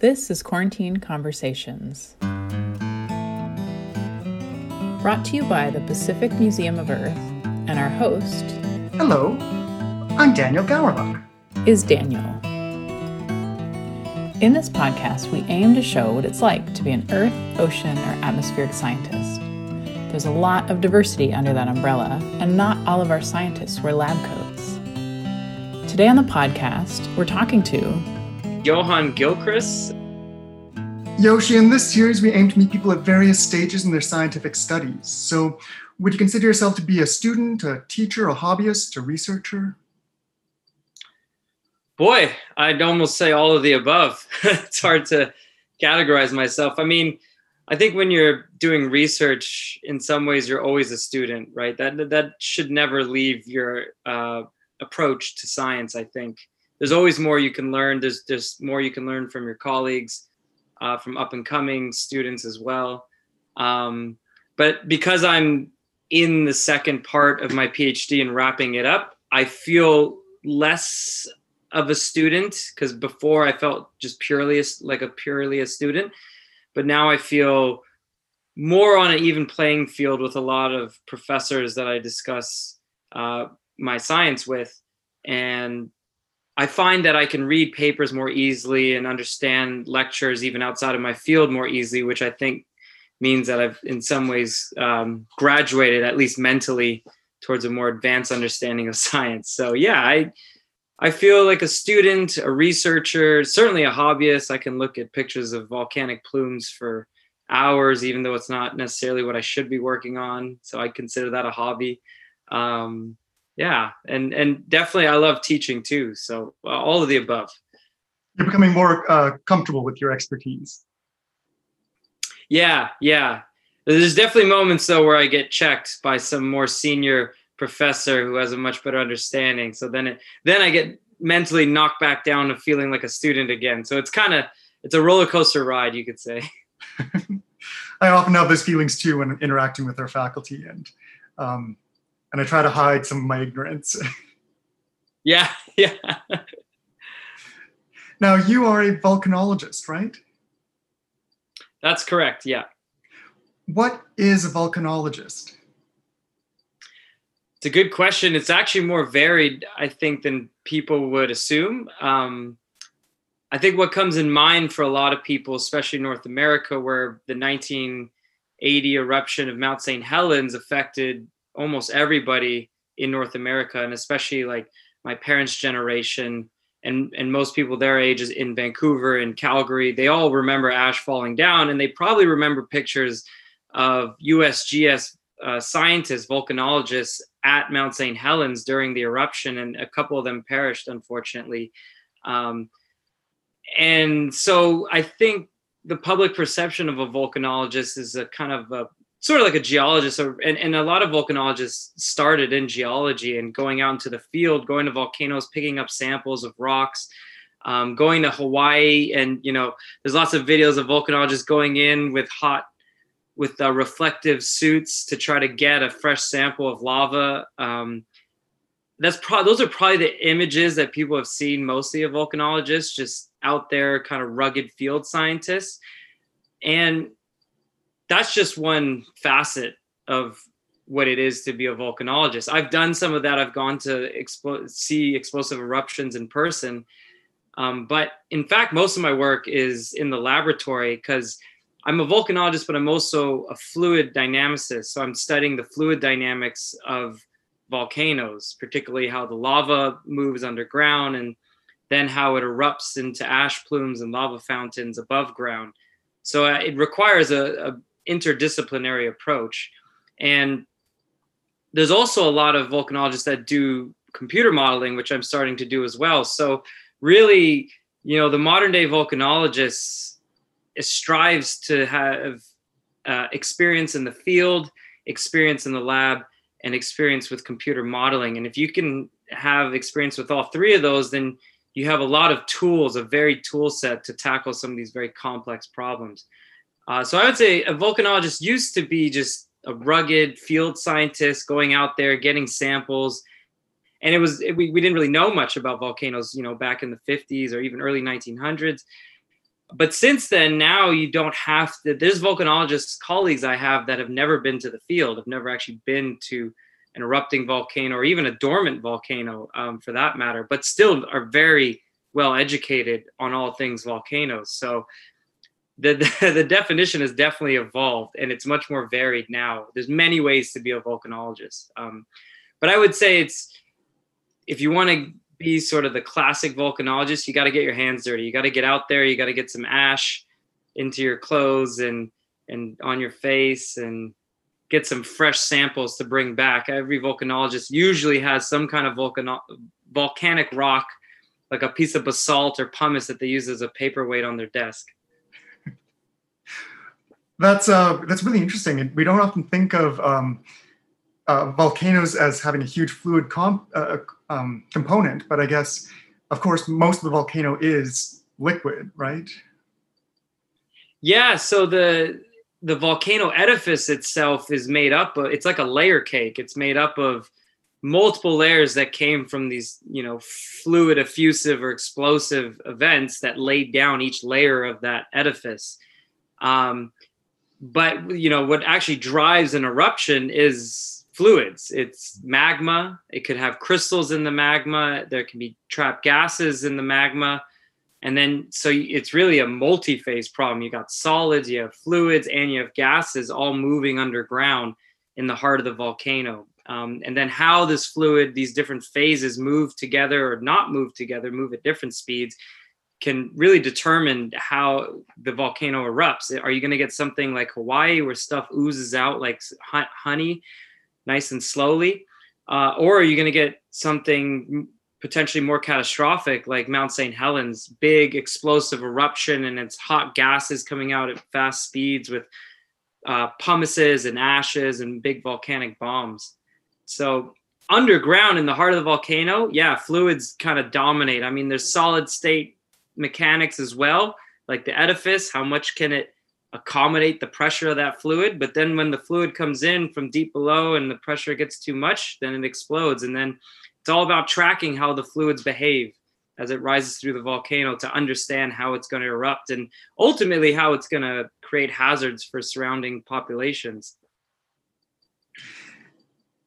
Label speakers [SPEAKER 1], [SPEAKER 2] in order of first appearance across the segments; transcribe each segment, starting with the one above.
[SPEAKER 1] This is Quarantine Conversations. Brought to you by the Pacific Museum of Earth, and our host.
[SPEAKER 2] Hello, I'm Daniel Gowerlock.
[SPEAKER 1] Is Daniel. In this podcast, we aim to show what it's like to be an Earth, ocean, or atmospheric scientist. There's a lot of diversity under that umbrella, and not all of our scientists wear lab coats. Today on the podcast, we're talking to
[SPEAKER 3] Johan Gilchrist.
[SPEAKER 2] Yoshi, in this series, we aim to meet people at various stages in their scientific studies. So, would you consider yourself to be a student, a teacher, a hobbyist, a researcher?
[SPEAKER 3] Boy, I'd almost say all of the above. it's hard to categorize myself. I mean, I think when you're doing research, in some ways, you're always a student, right? That that should never leave your uh, approach to science. I think there's always more you can learn. There's there's more you can learn from your colleagues, uh, from up and coming students as well. Um, but because I'm in the second part of my PhD and wrapping it up, I feel less of a student because before I felt just purely like a purely a student, but now I feel more on an even playing field with a lot of professors that I discuss uh, my science with, and I find that I can read papers more easily and understand lectures even outside of my field more easily, which I think means that I've in some ways um, graduated at least mentally towards a more advanced understanding of science. So yeah, I I feel like a student, a researcher, certainly a hobbyist. I can look at pictures of volcanic plumes for hours, even though it's not necessarily what I should be working on. So I consider that a hobby. Um, yeah, and and definitely I love teaching too. So uh, all of the above.
[SPEAKER 2] You're becoming more uh, comfortable with your expertise.
[SPEAKER 3] Yeah, yeah. There's definitely moments though where I get checked by some more senior professor who has a much better understanding. So then it then I get mentally knocked back down to feeling like a student again. So it's kind of it's a roller coaster ride, you could say.
[SPEAKER 2] I often have those feelings too when interacting with our faculty, and um, and I try to hide some of my ignorance.
[SPEAKER 3] yeah, yeah.
[SPEAKER 2] now you are a volcanologist, right?
[SPEAKER 3] That's correct. Yeah.
[SPEAKER 2] What is a volcanologist?
[SPEAKER 3] It's a good question. It's actually more varied, I think, than people would assume. Um, I think what comes in mind for a lot of people, especially North America, where the 1980 eruption of Mount St. Helens affected almost everybody in North America, and especially like my parents' generation and and most people their age is in Vancouver and Calgary. They all remember ash falling down, and they probably remember pictures of USGS uh, scientists, volcanologists at Mount St. Helens during the eruption, and a couple of them perished, unfortunately. Um, and so I think the public perception of a volcanologist is a kind of a sort of like a geologist and, and a lot of volcanologists started in geology and going out into the field going to volcanoes picking up samples of rocks um, going to hawaii and you know there's lots of videos of volcanologists going in with hot with uh, reflective suits to try to get a fresh sample of lava. Um, that's probably those are probably the images that people have seen mostly of volcanologists just out there kind of rugged field scientists. And that's just one facet of what it is to be a volcanologist. I've done some of that. I've gone to expo- see explosive eruptions in person. Um, but in fact, most of my work is in the laboratory because I'm a volcanologist, but I'm also a fluid dynamicist. So I'm studying the fluid dynamics of volcanoes, particularly how the lava moves underground and then how it erupts into ash plumes and lava fountains above ground. So uh, it requires a, a interdisciplinary approach. And there's also a lot of volcanologists that do computer modeling, which I'm starting to do as well. So really, you know, the modern day volcanologist strives to have uh, experience in the field, experience in the lab, and experience with computer modeling. And if you can have experience with all three of those, then you have a lot of tools, a very tool set to tackle some of these very complex problems. Uh, so I would say a volcanologist used to be just a rugged field scientist going out there getting samples, and it was it, we, we didn't really know much about volcanoes, you know, back in the 50s or even early 1900s. but since then, now you don't have to. There's volcanologists, colleagues I have that have never been to the field, have never actually been to an erupting volcano or even a dormant volcano um, for that matter, but still are very well educated on all things volcanoes. So the, the, the definition has definitely evolved and it's much more varied now. There's many ways to be a volcanologist. Um, but I would say it's if you want to be sort of the classic volcanologist, you got to get your hands dirty. You got to get out there. You got to get some ash into your clothes and and on your face and get some fresh samples to bring back. Every volcanologist usually has some kind of volcano- volcanic rock, like a piece of basalt or pumice that they use as a paperweight on their desk.
[SPEAKER 2] That's uh, that's really interesting. We don't often think of um, uh, volcanoes as having a huge fluid comp- uh, um, component, but I guess, of course, most of the volcano is liquid, right?
[SPEAKER 3] Yeah. So the the volcano edifice itself is made up of it's like a layer cake it's made up of multiple layers that came from these you know fluid effusive or explosive events that laid down each layer of that edifice um, but you know what actually drives an eruption is fluids it's magma it could have crystals in the magma there can be trapped gases in the magma and then, so it's really a multi phase problem. You got solids, you have fluids, and you have gases all moving underground in the heart of the volcano. Um, and then, how this fluid, these different phases move together or not move together, move at different speeds, can really determine how the volcano erupts. Are you going to get something like Hawaii where stuff oozes out like honey, nice and slowly? Uh, or are you going to get something potentially more catastrophic, like Mount St. Helens, big explosive eruption and it's hot gases coming out at fast speeds with uh, pumices and ashes and big volcanic bombs. So underground in the heart of the volcano, yeah, fluids kind of dominate. I mean, there's solid state mechanics as well, like the edifice, how much can it accommodate the pressure of that fluid? But then when the fluid comes in from deep below and the pressure gets too much, then it explodes. And then it's all about tracking how the fluids behave as it rises through the volcano to understand how it's going to erupt and ultimately how it's going to create hazards for surrounding populations.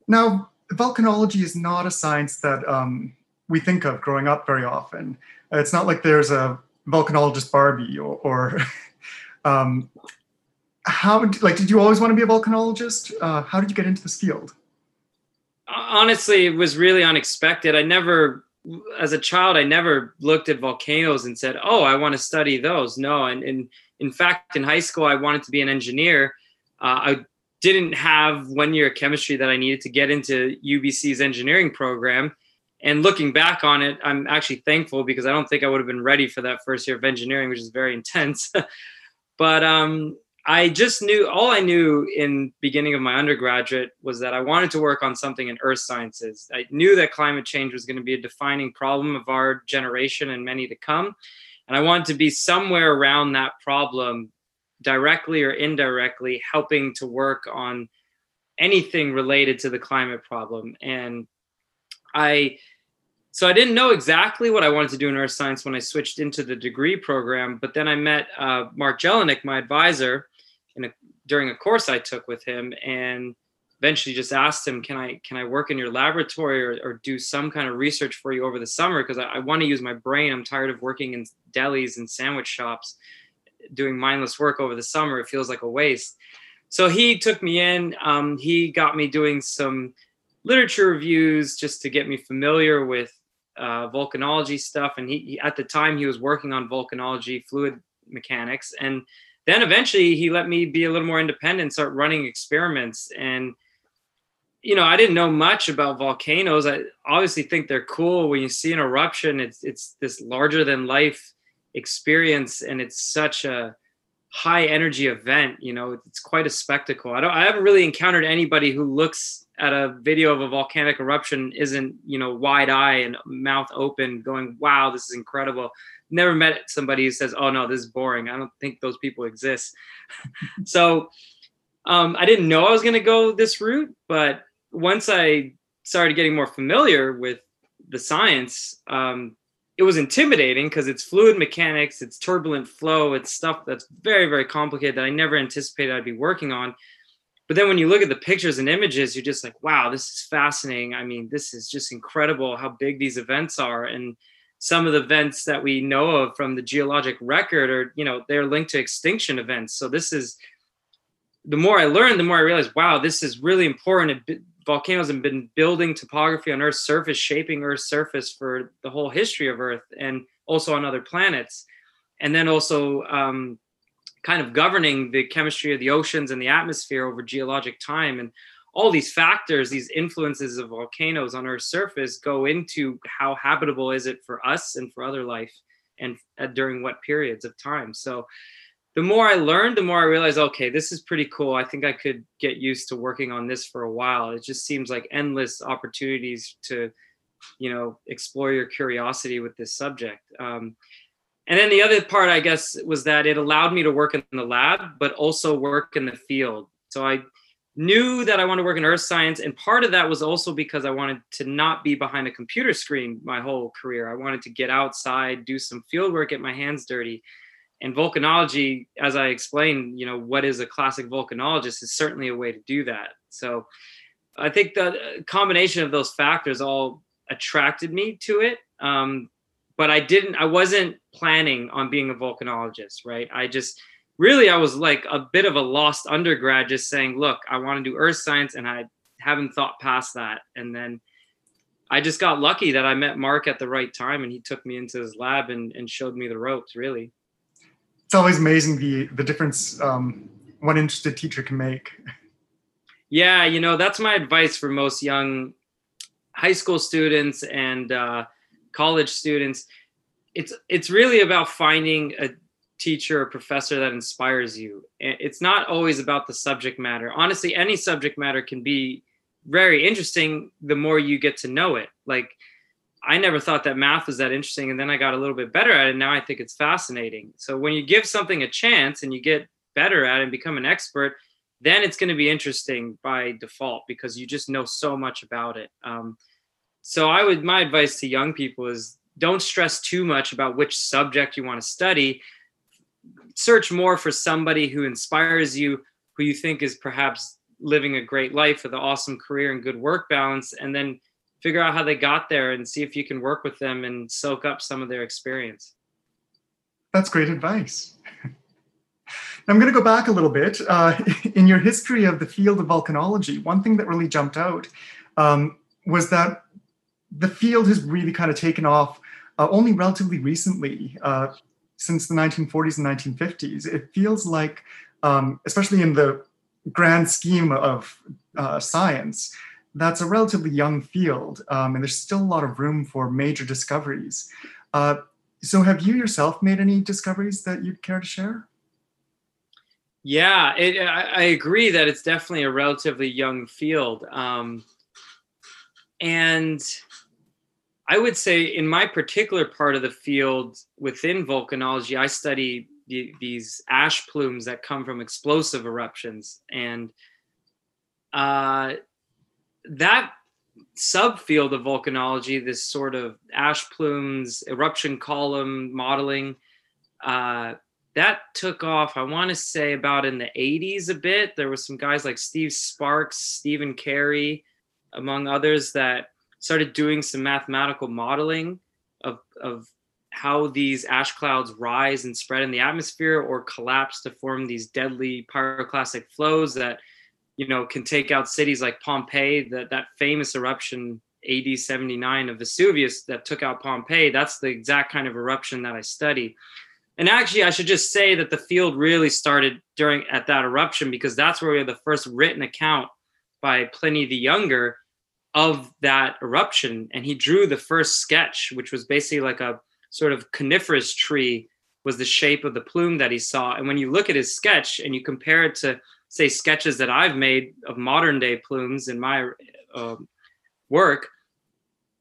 [SPEAKER 2] Now, volcanology is not a science that um, we think of growing up very often. It's not like there's a volcanologist Barbie or, or um, how like did you always want to be a volcanologist? Uh, how did you get into this field?
[SPEAKER 3] honestly, it was really unexpected. I never, as a child, I never looked at volcanoes and said, "Oh, I want to study those." No, and, and in fact, in high school, I wanted to be an engineer. Uh, I didn't have one year of chemistry that I needed to get into UBC's engineering program. And looking back on it, I'm actually thankful because I don't think I would have been ready for that first year of engineering, which is very intense. but um, I just knew all I knew in beginning of my undergraduate was that I wanted to work on something in earth sciences. I knew that climate change was going to be a defining problem of our generation and many to come. And I wanted to be somewhere around that problem directly or indirectly helping to work on anything related to the climate problem. And I so I didn't know exactly what I wanted to do in earth science when I switched into the degree program, but then I met uh, Mark Jellinek, my advisor, a during a course I took with him and eventually just asked him, can I can I work in your laboratory or, or do some kind of research for you over the summer? Because I, I want to use my brain. I'm tired of working in delis and sandwich shops doing mindless work over the summer. It feels like a waste. So he took me in. Um, he got me doing some literature reviews just to get me familiar with uh, volcanology stuff. And he, he, at the time he was working on volcanology, fluid mechanics, and then eventually he let me be a little more independent, start running experiments. And, you know, I didn't know much about volcanoes. I obviously think they're cool. When you see an eruption, it's it's this larger than life experience and it's such a high energy event you know it's quite a spectacle i don't i haven't really encountered anybody who looks at a video of a volcanic eruption isn't you know wide eye and mouth open going wow this is incredible never met somebody who says, "Oh no, this is boring." I don't think those people exist. so um, I didn't know I was going to go this route, but once I started getting more familiar with the science, um, it was intimidating because it's fluid mechanics, it's turbulent flow, it's stuff that's very, very complicated that I never anticipated I'd be working on. But then when you look at the pictures and images, you're just like, wow, this is fascinating. I mean, this is just incredible how big these events are. And some of the events that we know of from the geologic record are, you know, they're linked to extinction events. So this is the more I learned, the more I realized, wow, this is really important volcanoes have been building topography on Earth's surface, shaping Earth's surface for the whole history of Earth and also on other planets. And then also um, kind of governing the chemistry of the oceans and the atmosphere over geologic time. And all these factors, these influences of volcanoes on Earth's surface go into how habitable is it for us and for other life and uh, during what periods of time. So the more I learned, the more I realized, okay, this is pretty cool. I think I could get used to working on this for a while. It just seems like endless opportunities to, you know, explore your curiosity with this subject. Um, and then the other part, I guess, was that it allowed me to work in the lab, but also work in the field. So I knew that I wanted to work in earth science. And part of that was also because I wanted to not be behind a computer screen my whole career. I wanted to get outside, do some field work, get my hands dirty and volcanology as i explained you know what is a classic volcanologist is certainly a way to do that. So i think the combination of those factors all attracted me to it. Um, but i didn't i wasn't planning on being a volcanologist right? I just really i was like a bit of a lost undergrad just saying look i want to do earth science and i haven't thought past that. And then i just got lucky that i met mark at the right time and he took me into his lab and, and showed me the ropes really
[SPEAKER 2] it's always amazing the the difference um, one interested teacher can make.
[SPEAKER 3] Yeah, you know that's my advice for most young high school students and uh, college students. It's it's really about finding a teacher or professor that inspires you. It's not always about the subject matter. Honestly, any subject matter can be very interesting the more you get to know it. Like I never thought that math was that interesting. And then I got a little bit better at it. Now I think it's fascinating. So when you give something a chance and you get better at it and become an expert, then it's going to be interesting by default because you just know so much about it. Um, so I would, my advice to young people is don't stress too much about which subject you want to study. Search more for somebody who inspires you, who you think is perhaps living a great life with an awesome career and good work balance. And then figure out how they got there and see if you can work with them and soak up some of their experience.
[SPEAKER 2] That's great advice. I'm going to go back a little bit. Uh, in your history of the field of volcanology, one thing that really jumped out um, was that the field has really kind of taken off uh, only relatively recently, uh, since the 1940s and 1950s. It feels like, um, especially in the grand scheme of uh, science, that's a relatively young field, um, and there's still a lot of room for major discoveries. Uh, so, have you yourself made any discoveries that you'd care to share?
[SPEAKER 3] Yeah, it, I, agree that it's definitely a relatively young field. Um, and I would say, in my particular part of the field within volcanology, I study the, these ash plumes that come from explosive eruptions. And uh, that subfield of volcanology, this sort of ash plumes, eruption column modeling, uh, that took off, I want to say about in the 80s a bit. There was some guys like Steve Sparks, Stephen Carey, among others, that started doing some mathematical modeling of, of how these ash clouds rise and spread in the atmosphere or collapse to form these deadly pyroclastic flows that you know, can take out cities like Pompeii, that, that famous eruption AD 79 of Vesuvius that took out Pompeii. That's the exact kind of eruption that I study. And actually, I should just say that the field really started during at that eruption because that's where we have the first written account by Pliny the Younger of that eruption. And he drew the first sketch, which was basically like a sort of coniferous tree, was the shape of the plume that he saw. And when you look at his sketch and you compare it to say sketches that I've made of modern day plumes in my uh, work,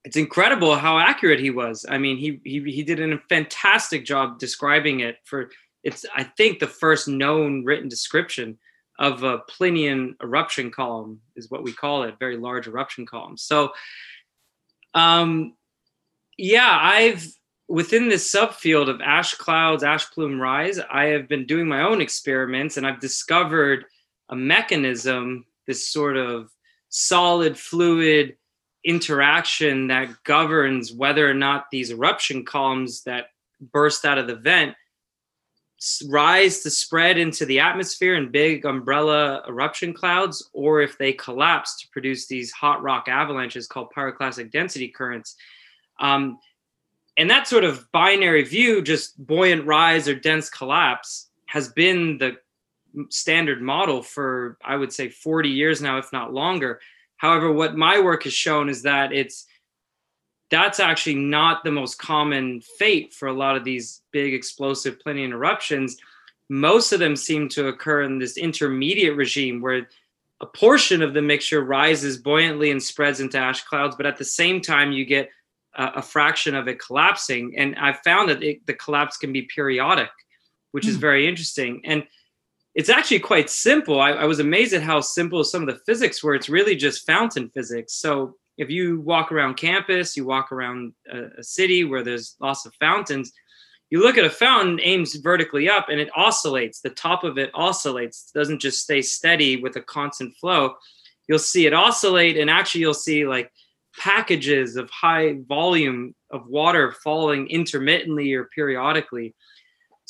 [SPEAKER 3] it's incredible how accurate he was. I mean, he he he did a fantastic job describing it for it's I think the first known written description of a Plinian eruption column is what we call it, very large eruption column. So um yeah, I've within this subfield of ash clouds, ash plume rise, I have been doing my own experiments and I've discovered a mechanism, this sort of solid fluid interaction that governs whether or not these eruption columns that burst out of the vent rise to spread into the atmosphere in big umbrella eruption clouds, or if they collapse to produce these hot rock avalanches called pyroclastic density currents. Um, and that sort of binary view, just buoyant rise or dense collapse, has been the standard model for, I would say, 40 years now, if not longer. However, what my work has shown is that it's that's actually not the most common fate for a lot of these big explosive Plinian eruptions. Most of them seem to occur in this intermediate regime where a portion of the mixture rises buoyantly and spreads into ash clouds, but at the same time, you get a, a fraction of it collapsing. And I've found that it, the collapse can be periodic, which mm. is hmm. very interesting. And it's actually quite simple. I, I was amazed at how simple some of the physics were. It's really just fountain physics. So if you walk around campus, you walk around a, a, city where there's lots of fountains, you look at a fountain aims vertically up and it oscillates. The top of it oscillates, it doesn't just stay steady with a constant flow. You'll see it oscillate, and actually, you'll see like packages of high volume of water falling intermittently or periodically.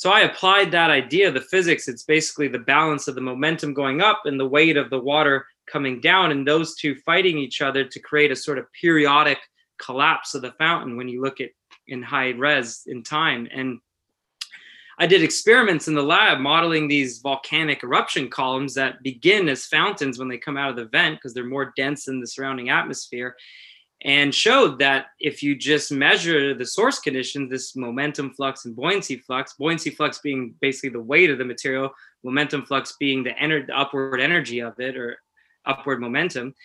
[SPEAKER 3] So I applied that idea, the physics. It's basically the balance of the momentum going up and the weight of the water coming down and those two fighting each other to create a sort of periodic collapse of the fountain when you look at in high res in time and I did experiments in the lab modeling these volcanic eruption columns that begin as fountains when they come out of the vent because they're more dense than the surrounding atmosphere and showed that if you just measure the source conditions, this momentum flux and buoyancy flux, buoyancy flux being basically the weight of the material, momentum flux being the, ener- the upward energy of it or upward momentum.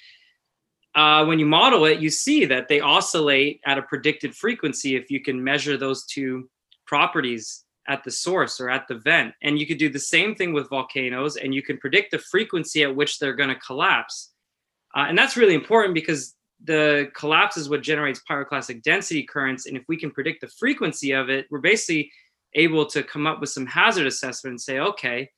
[SPEAKER 3] Uh, when you model it, you see that they oscillate at a predicted frequency if you can measure those two properties at the source or at the vent. And you could do the same thing with volcanoes and you can predict the frequency at which they're going to collapse. Uh, and that's really important because the collapse is what generates pyroclastic density currents. And if we can predict the frequency of it, we're basically able to come up with some hazard assessment and say, okay,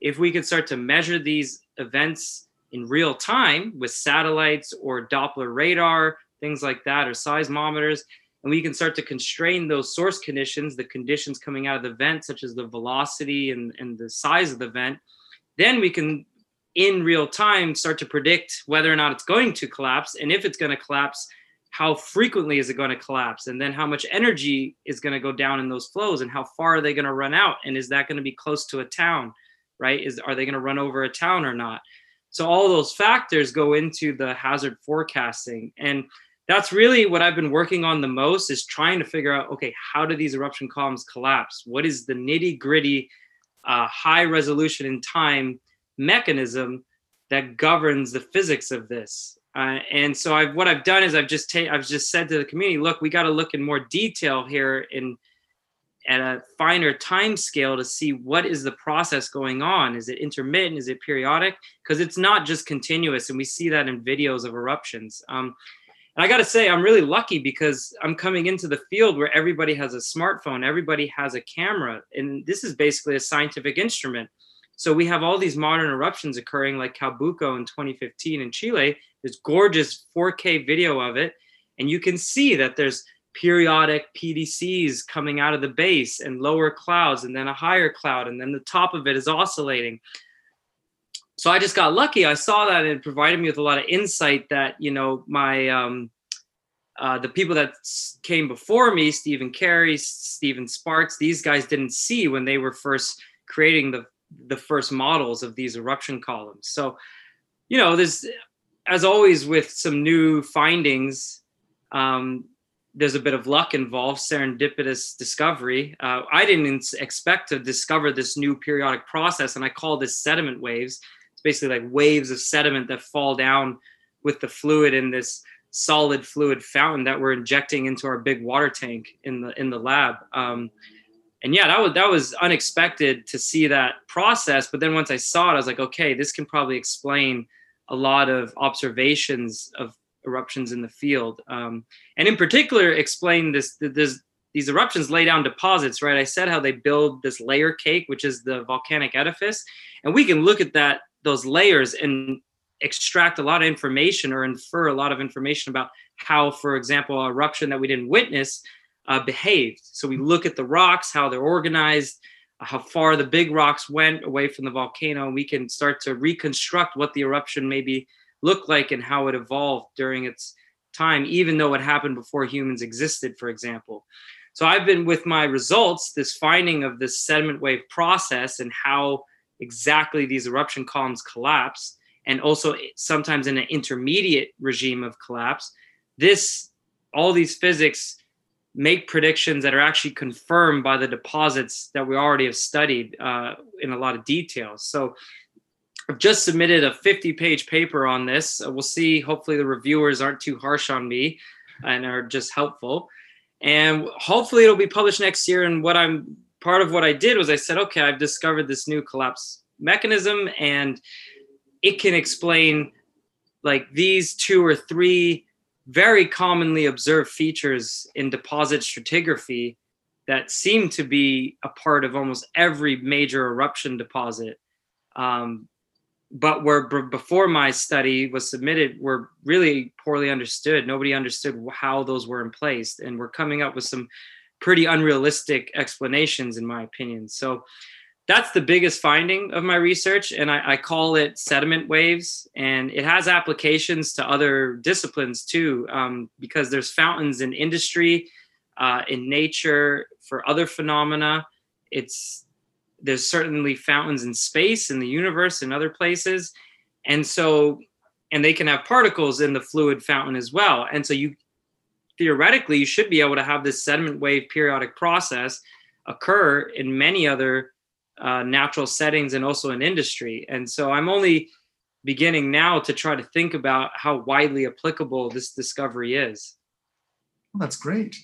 [SPEAKER 3] if we could start to measure these events in real time with satellites or Doppler radar, things like that, or seismometers. And we can start to constrain those source conditions, the conditions coming out of the vent, such as the velocity and, and the size of the vent. Then we can, in real time, start to predict whether or not it's going to collapse. And if it's going to collapse, how frequently is it going to collapse? And then how much energy is going to go down in those flows? And how far are they going to run out? And is that going to be close to a town? Right? Is are they going to run over a town or not? So all those factors go into the hazard forecasting. And that's really what I've been working on the most is trying to figure out, okay, how do these eruption columns collapse? What is the nitty gritty, uh, high resolution in time mechanism that governs the physics of this? Uh, and so I've, what I've done is I've just ta- I've just said to the community, look, we got to look in more detail here in at a finer time scale to see what is the process going on. Is it intermittent? Is it periodic? Because it's not just continuous, and we see that in videos of eruptions. Um, and I got to say, I'm really lucky because I'm coming into the field where everybody has a smartphone, everybody has a camera, and this is basically a scientific instrument. So we have all these modern eruptions occurring, like Calbuco in 2015 in Chile. There's gorgeous 4K video of it, and you can see that there's periodic PDCs coming out of the base and lower clouds and then a higher cloud and then the top of it is oscillating. So I just got lucky. I saw that and it provided me with a lot of insight that, you know, my um, uh, the people that came before me, Stephen Carey, Stephen Sparks, these guys didn't see when they were first creating the the first models of these eruption columns. So, you know, there's as always with some new findings, um, there's a bit of luck involved, serendipitous discovery. Uh, I didn't expect to discover this new periodic process, and I call this sediment waves. It's basically like waves of sediment that fall down with the fluid in this solid fluid fountain that we're injecting into our big water tank in the in the lab. Um, and yeah, that was that was unexpected to see that process. But then once I saw it, I was like, okay, this can probably explain a lot of observations of eruptions in the field, um, and in particular, explain this this these eruptions lay down deposits, right? I said how they build this layer cake, which is the volcanic edifice, and we can look at that those layers and extract a lot of information or infer a lot of information about how, for example, eruption that we didn't witness uh, behaved. So we look at the rocks, how they're organized, how far the big rocks went away from the volcano, and we can start to reconstruct what the eruption maybe looked like and how it evolved during its time, even though it happened before humans existed, for example. So I've been with my results, this finding of this sediment wave process and how exactly these eruption columns collapse, and also sometimes in an intermediate regime of collapse. This, all these physics make predictions that are actually confirmed by the deposits that we already have studied uh, in a lot of detail. So I've just submitted a 50 page paper on this. Uh, we'll see. Hopefully, the reviewers aren't too harsh on me and are just helpful. And hopefully, it'll be published next year. And what I'm part of what I did was I said, okay, I've discovered this new collapse mechanism and it can explain like these two or three very commonly observed features in deposit stratigraphy that seem to be a part of almost every major eruption deposit. Um, but were b- before my study was submitted were really poorly understood. Nobody understood how those were in place, and we're coming up with some pretty unrealistic explanations, in my opinion. So that's the biggest finding of my research and I, I, call it sediment waves and it has applications to other disciplines too um, because there's fountains in industry uh, in nature for other phenomena. It's there's certainly fountains in space in the universe in other places and so and they can have particles in the fluid fountain as well and so you theoretically you should be able to have this sediment wave periodic process occur in many other uh, natural settings and also in industry. And so I'm only beginning now to try to think about how widely applicable this discovery is.
[SPEAKER 2] Well, that's great.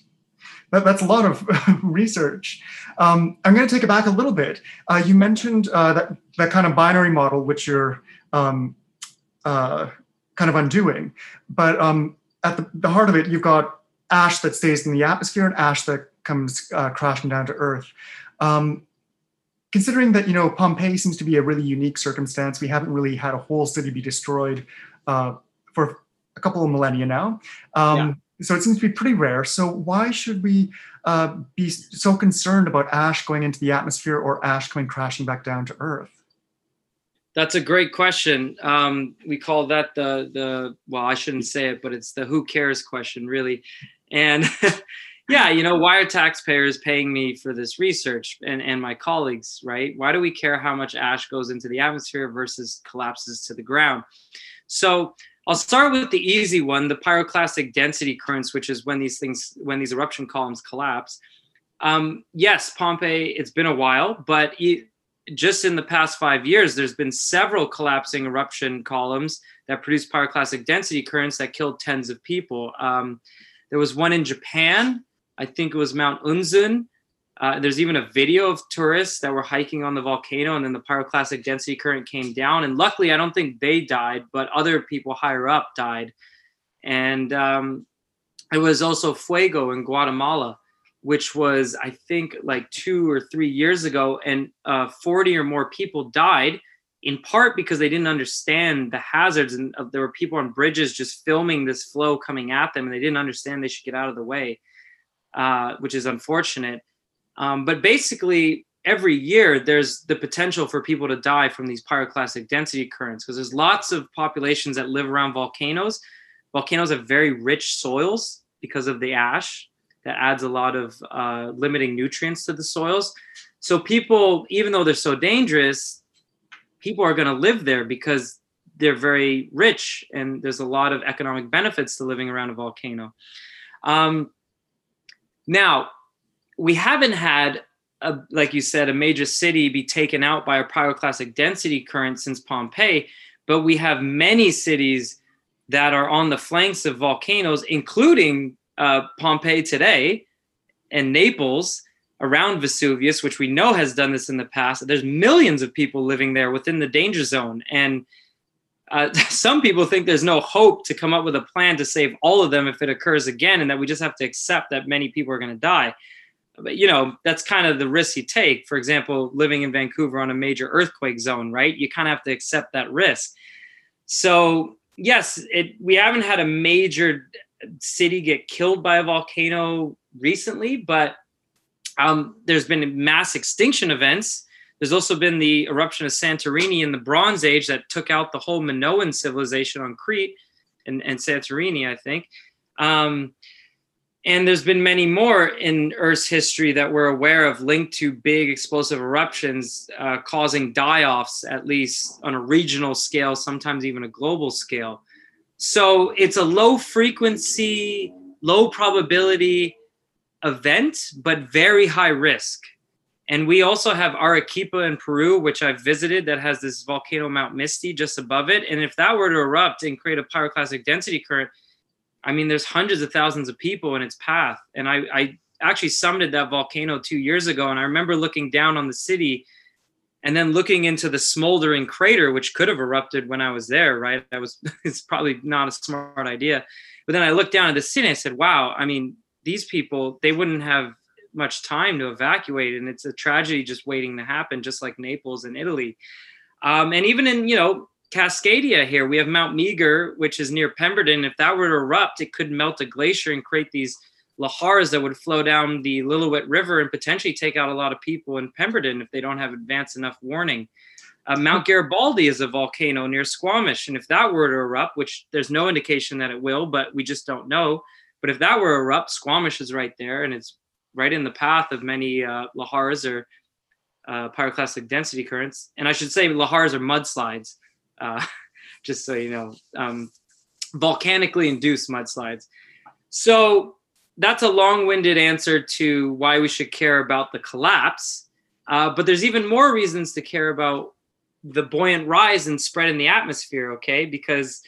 [SPEAKER 2] That, that's a lot of research. Um, I'm going to take it back a little bit. Uh, you mentioned uh, that that kind of binary model, which you're um, uh, kind of undoing, but um, at the, the, heart of it, you've got ash that stays in the atmosphere and ash that comes uh, crashing down to Earth. Um, considering that you know Pompeii seems to be a really unique circumstance, we haven't really had a whole city be destroyed uh, for a couple of millennia now. Um, yeah. So it seems to be pretty rare. So why should we uh, be so concerned about ash going into the atmosphere or ash coming crashing back down to Earth?
[SPEAKER 3] That's a great question. Um, we call that the the well, I shouldn't say it, but it's the who cares question, really. And yeah, you know, why are taxpayers paying me for this research and, and my colleagues, right? Why do we care how much ash goes into the atmosphere versus collapses to the ground? So I'll start with the easy one, the pyroclastic density currents, which is when these things, when these eruption columns collapse. Um, yes, Pompeii, it's been a while, but it, just in the past five years, there's been several collapsing eruption columns that produce pyroclastic density currents that killed tens of people. Um, there was one in Japan I think it was Mount Unzen. Uh, there's even a video of tourists that were hiking on the volcano, and then the pyroclastic density current came down. And luckily, I don't think they died, but other people higher up died. And um, it was also Fuego in Guatemala, which was, I think, like two or three years ago, and uh, 40 or more people died. In part because they didn't understand the hazards, and uh, there were people on bridges just filming this flow coming at them, and they didn't understand they should get out of the way uh, which is unfortunate. Um, but basically, every year there's the potential for people to die from these pyroclastic density currents because there's lots of populations that live around volcanoes. Volcanoes have very rich soils because of the ash that adds a lot of uh, limiting nutrients to the soils. So people, even though they're so dangerous, people are going to live there because they're very rich and there's a lot of economic benefits to living around a volcano. Um, now, we haven't had, a, like you said, a major city be taken out by a pyroclastic density current since Pompeii, but we have many cities that are on the flanks of volcanoes, including uh, Pompeii today and Naples around Vesuvius, which we know has done this in the past. There's millions of people living there within the danger zone. And uh, some people think there's no hope to come up with a plan to save all of them if it occurs again, and that we just have to accept that many people are going to die. but you know that's kind of the risk you take. For example living in vancouver on a major earthquake zone right? You kind of have to accept that risk. So yes it we haven't had a major city get killed by a volcano recently but um, there's been mass extinction events there's also been the eruption of santorini in the bronze age that took out the whole minoan civilization on crete and, and santorini i think um, and there's been many more in Earth's history that we're aware of linked to big explosive eruptions uh, causing die offs, at least on a regional scale, sometimes even a global scale. So it's a low frequency, low probability event, but very high risk. And we also have Arequipa in Peru, which I've visited, that has this volcano Mount Misti just above it. And if that were to erupt and create a pyroclastic density current, I mean, there's hundreds of thousands of people in its path. And I, I actually summited that volcano two years ago. And I remember looking down on the city and then looking into the smoldering crater, which could have erupted when I was there, right? That was, it's probably not a smart idea. But then I looked down at the city and I said, wow, I mean, these people, they wouldn't have much time to evacuate. And it's a tragedy just waiting to happen, just like Naples and Italy. Um, and even in, you know, Cascadia here. We have Mount Meager, which is near Pemberton. If that were to erupt, it could melt a glacier and create these lahars that would flow down the Lillooet River and potentially take out a lot of people in Pemberton if they don't have advanced enough warning. Uh, Mount Garibaldi is a volcano near Squamish, and if that were to erupt, which there's no indication that it will, but we just don't know. But if that were to erupt, Squamish is right there, and it's right in the path of many uh, lahars or uh, pyroclastic density currents. And I should say lahars are mudslides uh, just so you know, um, volcanically induced mudslides. So that's a long-winded answer to why we should care about the collapse. Uh, but there's even more reasons to care about the buoyant rise and spread in the atmosphere, okay? Because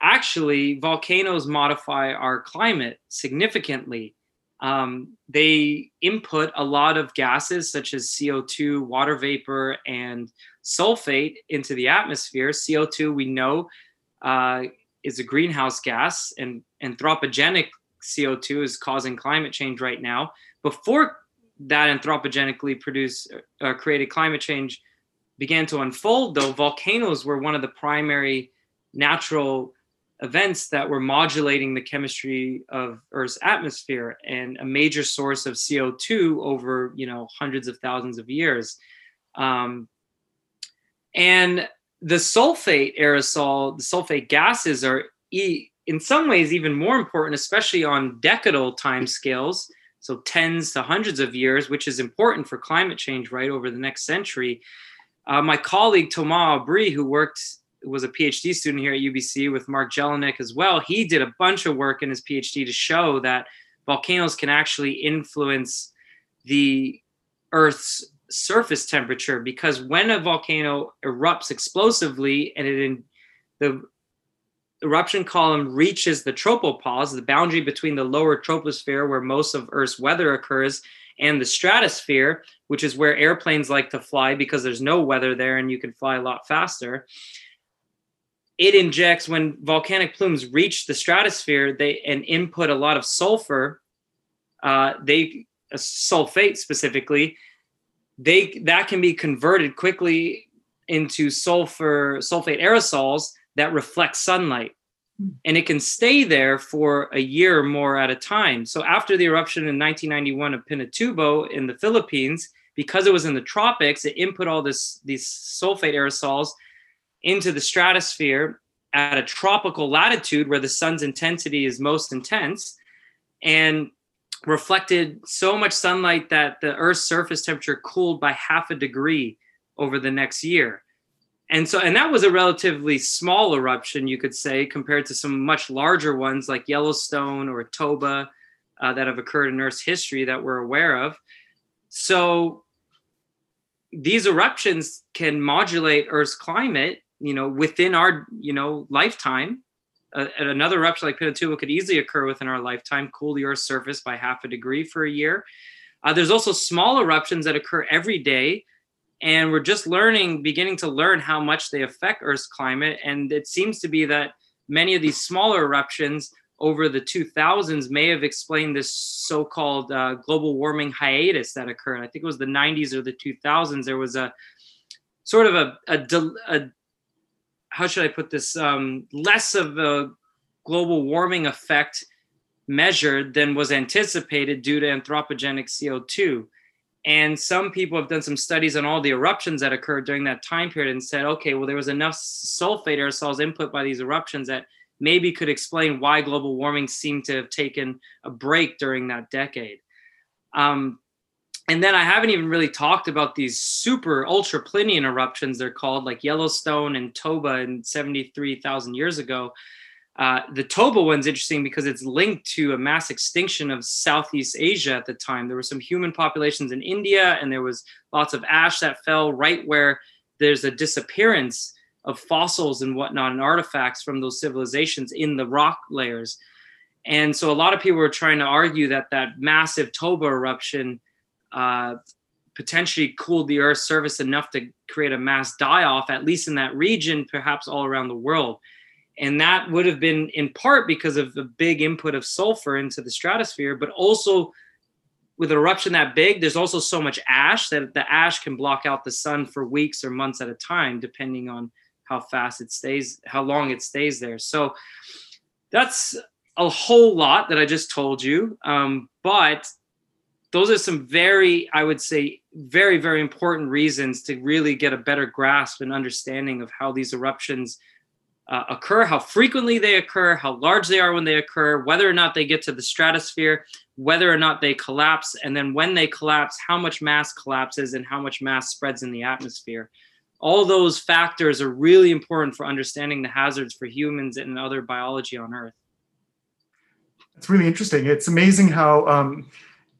[SPEAKER 3] actually, volcanoes modify our climate significantly. Um, they input a lot of gases such as CO2, water vapor, and sulfate into the atmosphere. CO2, we know, uh, is a greenhouse gas, and anthropogenic CO2 is causing climate change right now. Before that anthropogenically produced uh, created climate change began to unfold, though, volcanoes were one of the primary natural events that were modulating the chemistry of Earth's atmosphere and a major source of CO2 over you know hundreds of thousands of years. Um, and the sulfate aerosol, the sulfate gases are e- in some ways even more important, especially on decadal time scales, so tens to hundreds of years, which is important for climate change right over the next century. Uh, my colleague Thomas Aubry, who worked was a PhD student here at UBC with Mark Jellinek as well. He did a bunch of work in his PhD to show that volcanoes can actually influence the Earth's surface temperature because when a volcano erupts explosively and it in the eruption column reaches the tropopause, the boundary between the lower troposphere where most of Earth's weather occurs and the stratosphere, which is where airplanes like to fly because there's no weather there and you can fly a lot faster. It injects when volcanic plumes reach the stratosphere, they and input a lot of sulfur. Uh, they sulfate specifically, they that can be converted quickly into sulfur sulfate aerosols that reflect sunlight hmm. and it can stay there for a year or more at a time so after the eruption in 1991 of pinatubo in the philippines because it was in the tropics it input all this these sulfate aerosols into the stratosphere at a tropical latitude where the sun's intensity is most intense and reflected so much sunlight that the Earth's surface temperature cooled by half a degree over the next year. And so, and that was a relatively small eruption, you could say, compared to some much larger ones like Yellowstone or Toba uh, that have occurred in Earth's history that we're aware of. So, these eruptions can modulate Earth's climate, you know, within our, you know, lifetime uh, another eruption like Pinatubo could easily occur within our lifetime, cool the Earth's surface by half a degree for a year. Uh, there's also small eruptions that occur every day, and we're just learning, beginning to learn how much they affect Earth's climate. And it seems to be that many of these smaller eruptions over the 2000s may have explained this so-called uh, global warming hiatus that occurred. I think it was the 90s or the 2000s. There was a sort of a, a, a how should I put this? Um, less of a global warming effect measured than was anticipated due to anthropogenic CO2. And some people have done some studies on all the eruptions that occurred during that time period and said, okay, well, there was enough sulfate aerosols input by these eruptions that maybe could explain why global warming seemed to have taken a break during that decade. Um, and then I haven't even really talked about these super ultra Plinian eruptions, they're called, like Yellowstone and Toba in 73,000 years ago. Uh, the Toba one's interesting because it's linked to a mass extinction of Southeast Asia at the time. There were some human populations in India, and there was lots of ash that fell right where there's a disappearance of fossils and whatnot and artifacts from those civilizations in the rock layers. And so a lot of people were trying to argue that that massive Toba eruption uh, potentially cooled the Earth's surface enough to create a mass die off, at least in that region, perhaps all around the world. And that would have been in part because of the big input of sulfur into the stratosphere, but also with an eruption that big, there's also so much ash that the ash can block out the sun for weeks or months at a time, depending on how fast it stays, how long it stays there. So that's a whole lot that I just told you. Um, but those are some very, I would say, very, very important reasons to really get a better grasp and understanding of how these eruptions uh, occur, how frequently they occur, how large they are when they occur, whether or not they get to the stratosphere, whether or not they collapse, and then when they collapse, how much mass collapses and how much mass spreads in the atmosphere all those factors are really important for understanding the hazards for humans and other biology on Earth.
[SPEAKER 2] It's really interesting. It's amazing how, um,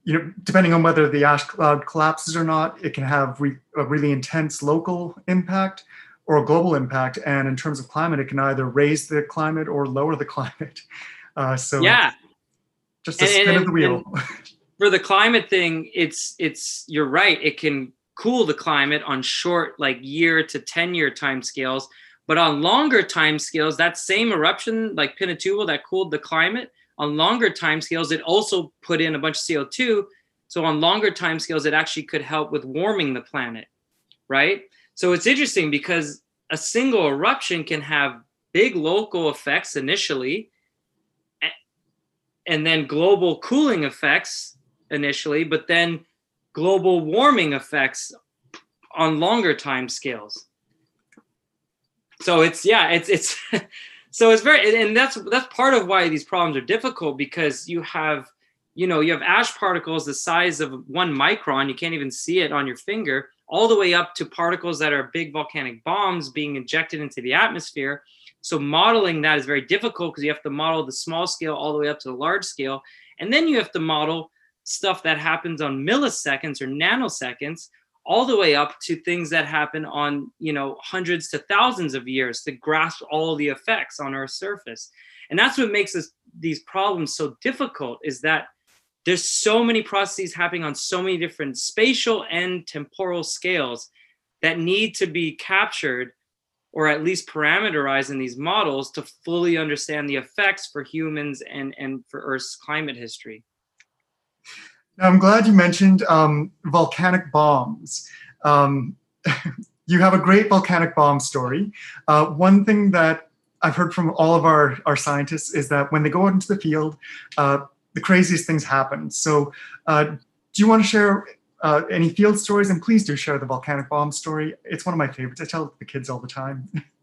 [SPEAKER 2] you know, depending on whether the ash cloud collapses or not, it can have re- a really intense local impact or a global impact. And in terms of climate, it can either raise the climate or lower the climate. Uh, so
[SPEAKER 3] yeah,
[SPEAKER 2] just a and, spin and, of the wheel.
[SPEAKER 3] for the climate thing, it's it's you're right. It can cool the climate on short like year to 10 year time scales but on longer time scales that same eruption like pinatubo that cooled the climate on longer time scales it also put in a bunch of co2 so on longer time scales it actually could help with warming the planet right so it's interesting because a single eruption can have big local effects initially and then global cooling effects initially but then global warming effects on longer time scales. So it's yeah, it's it's so it's very and that's that's part of why these problems are difficult because you have you know you have ash particles the size of one micron you can't even see it on your finger all the way up to particles that are big volcanic bombs being injected into the atmosphere. So modeling that is very difficult because you have to model the small scale all the way up to the large scale. And then you have to model stuff that happens on milliseconds or nanoseconds all the way up to things that happen on you know hundreds to thousands of years to grasp all the effects on our surface. And that's what makes this, these problems so difficult is that there's so many processes happening on so many different spatial and temporal scales that need to be captured or at least parameterized in these models to fully understand the effects for humans and, and for earth's climate history
[SPEAKER 2] now, I'm glad you mentioned um, volcanic bombs. Um, you have a great volcanic bomb story. Uh, one thing that I've heard from all of our, our scientists is that when they go out into the field, uh, the craziest things happen. So, uh, do you want to share uh, any field stories? And please do share the volcanic bomb story. It's one of my favorites. I tell the kids all the time.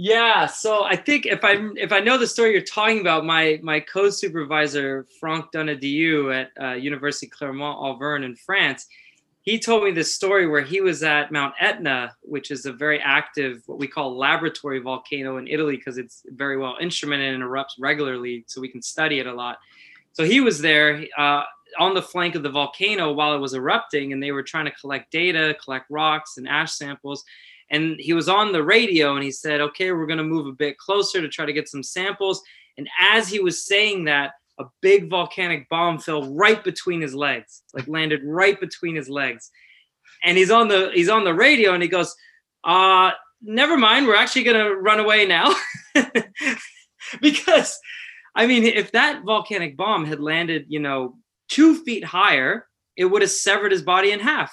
[SPEAKER 3] Yeah, so I think if I if I know the story you're talking about, my my co-supervisor Franck Donadieu at uh, University Clermont-Auvergne in France, he told me this story where he was at Mount Etna, which is a very active what we call laboratory volcano in Italy because it's very well instrumented and erupts regularly, so we can study it a lot. So he was there uh, on the flank of the volcano while it was erupting, and they were trying to collect data, collect rocks and ash samples and he was on the radio and he said, okay, we're going to move a bit closer to try to get some samples. And as he was saying that, a big volcanic bomb fell right between his legs, like landed right between his legs. And he's on the he's on the radio and he goes, uh, never mind, we're actually gonna run away now. because I mean, if that volcanic bomb had landed, you know, two feet higher, it would have severed his body in half.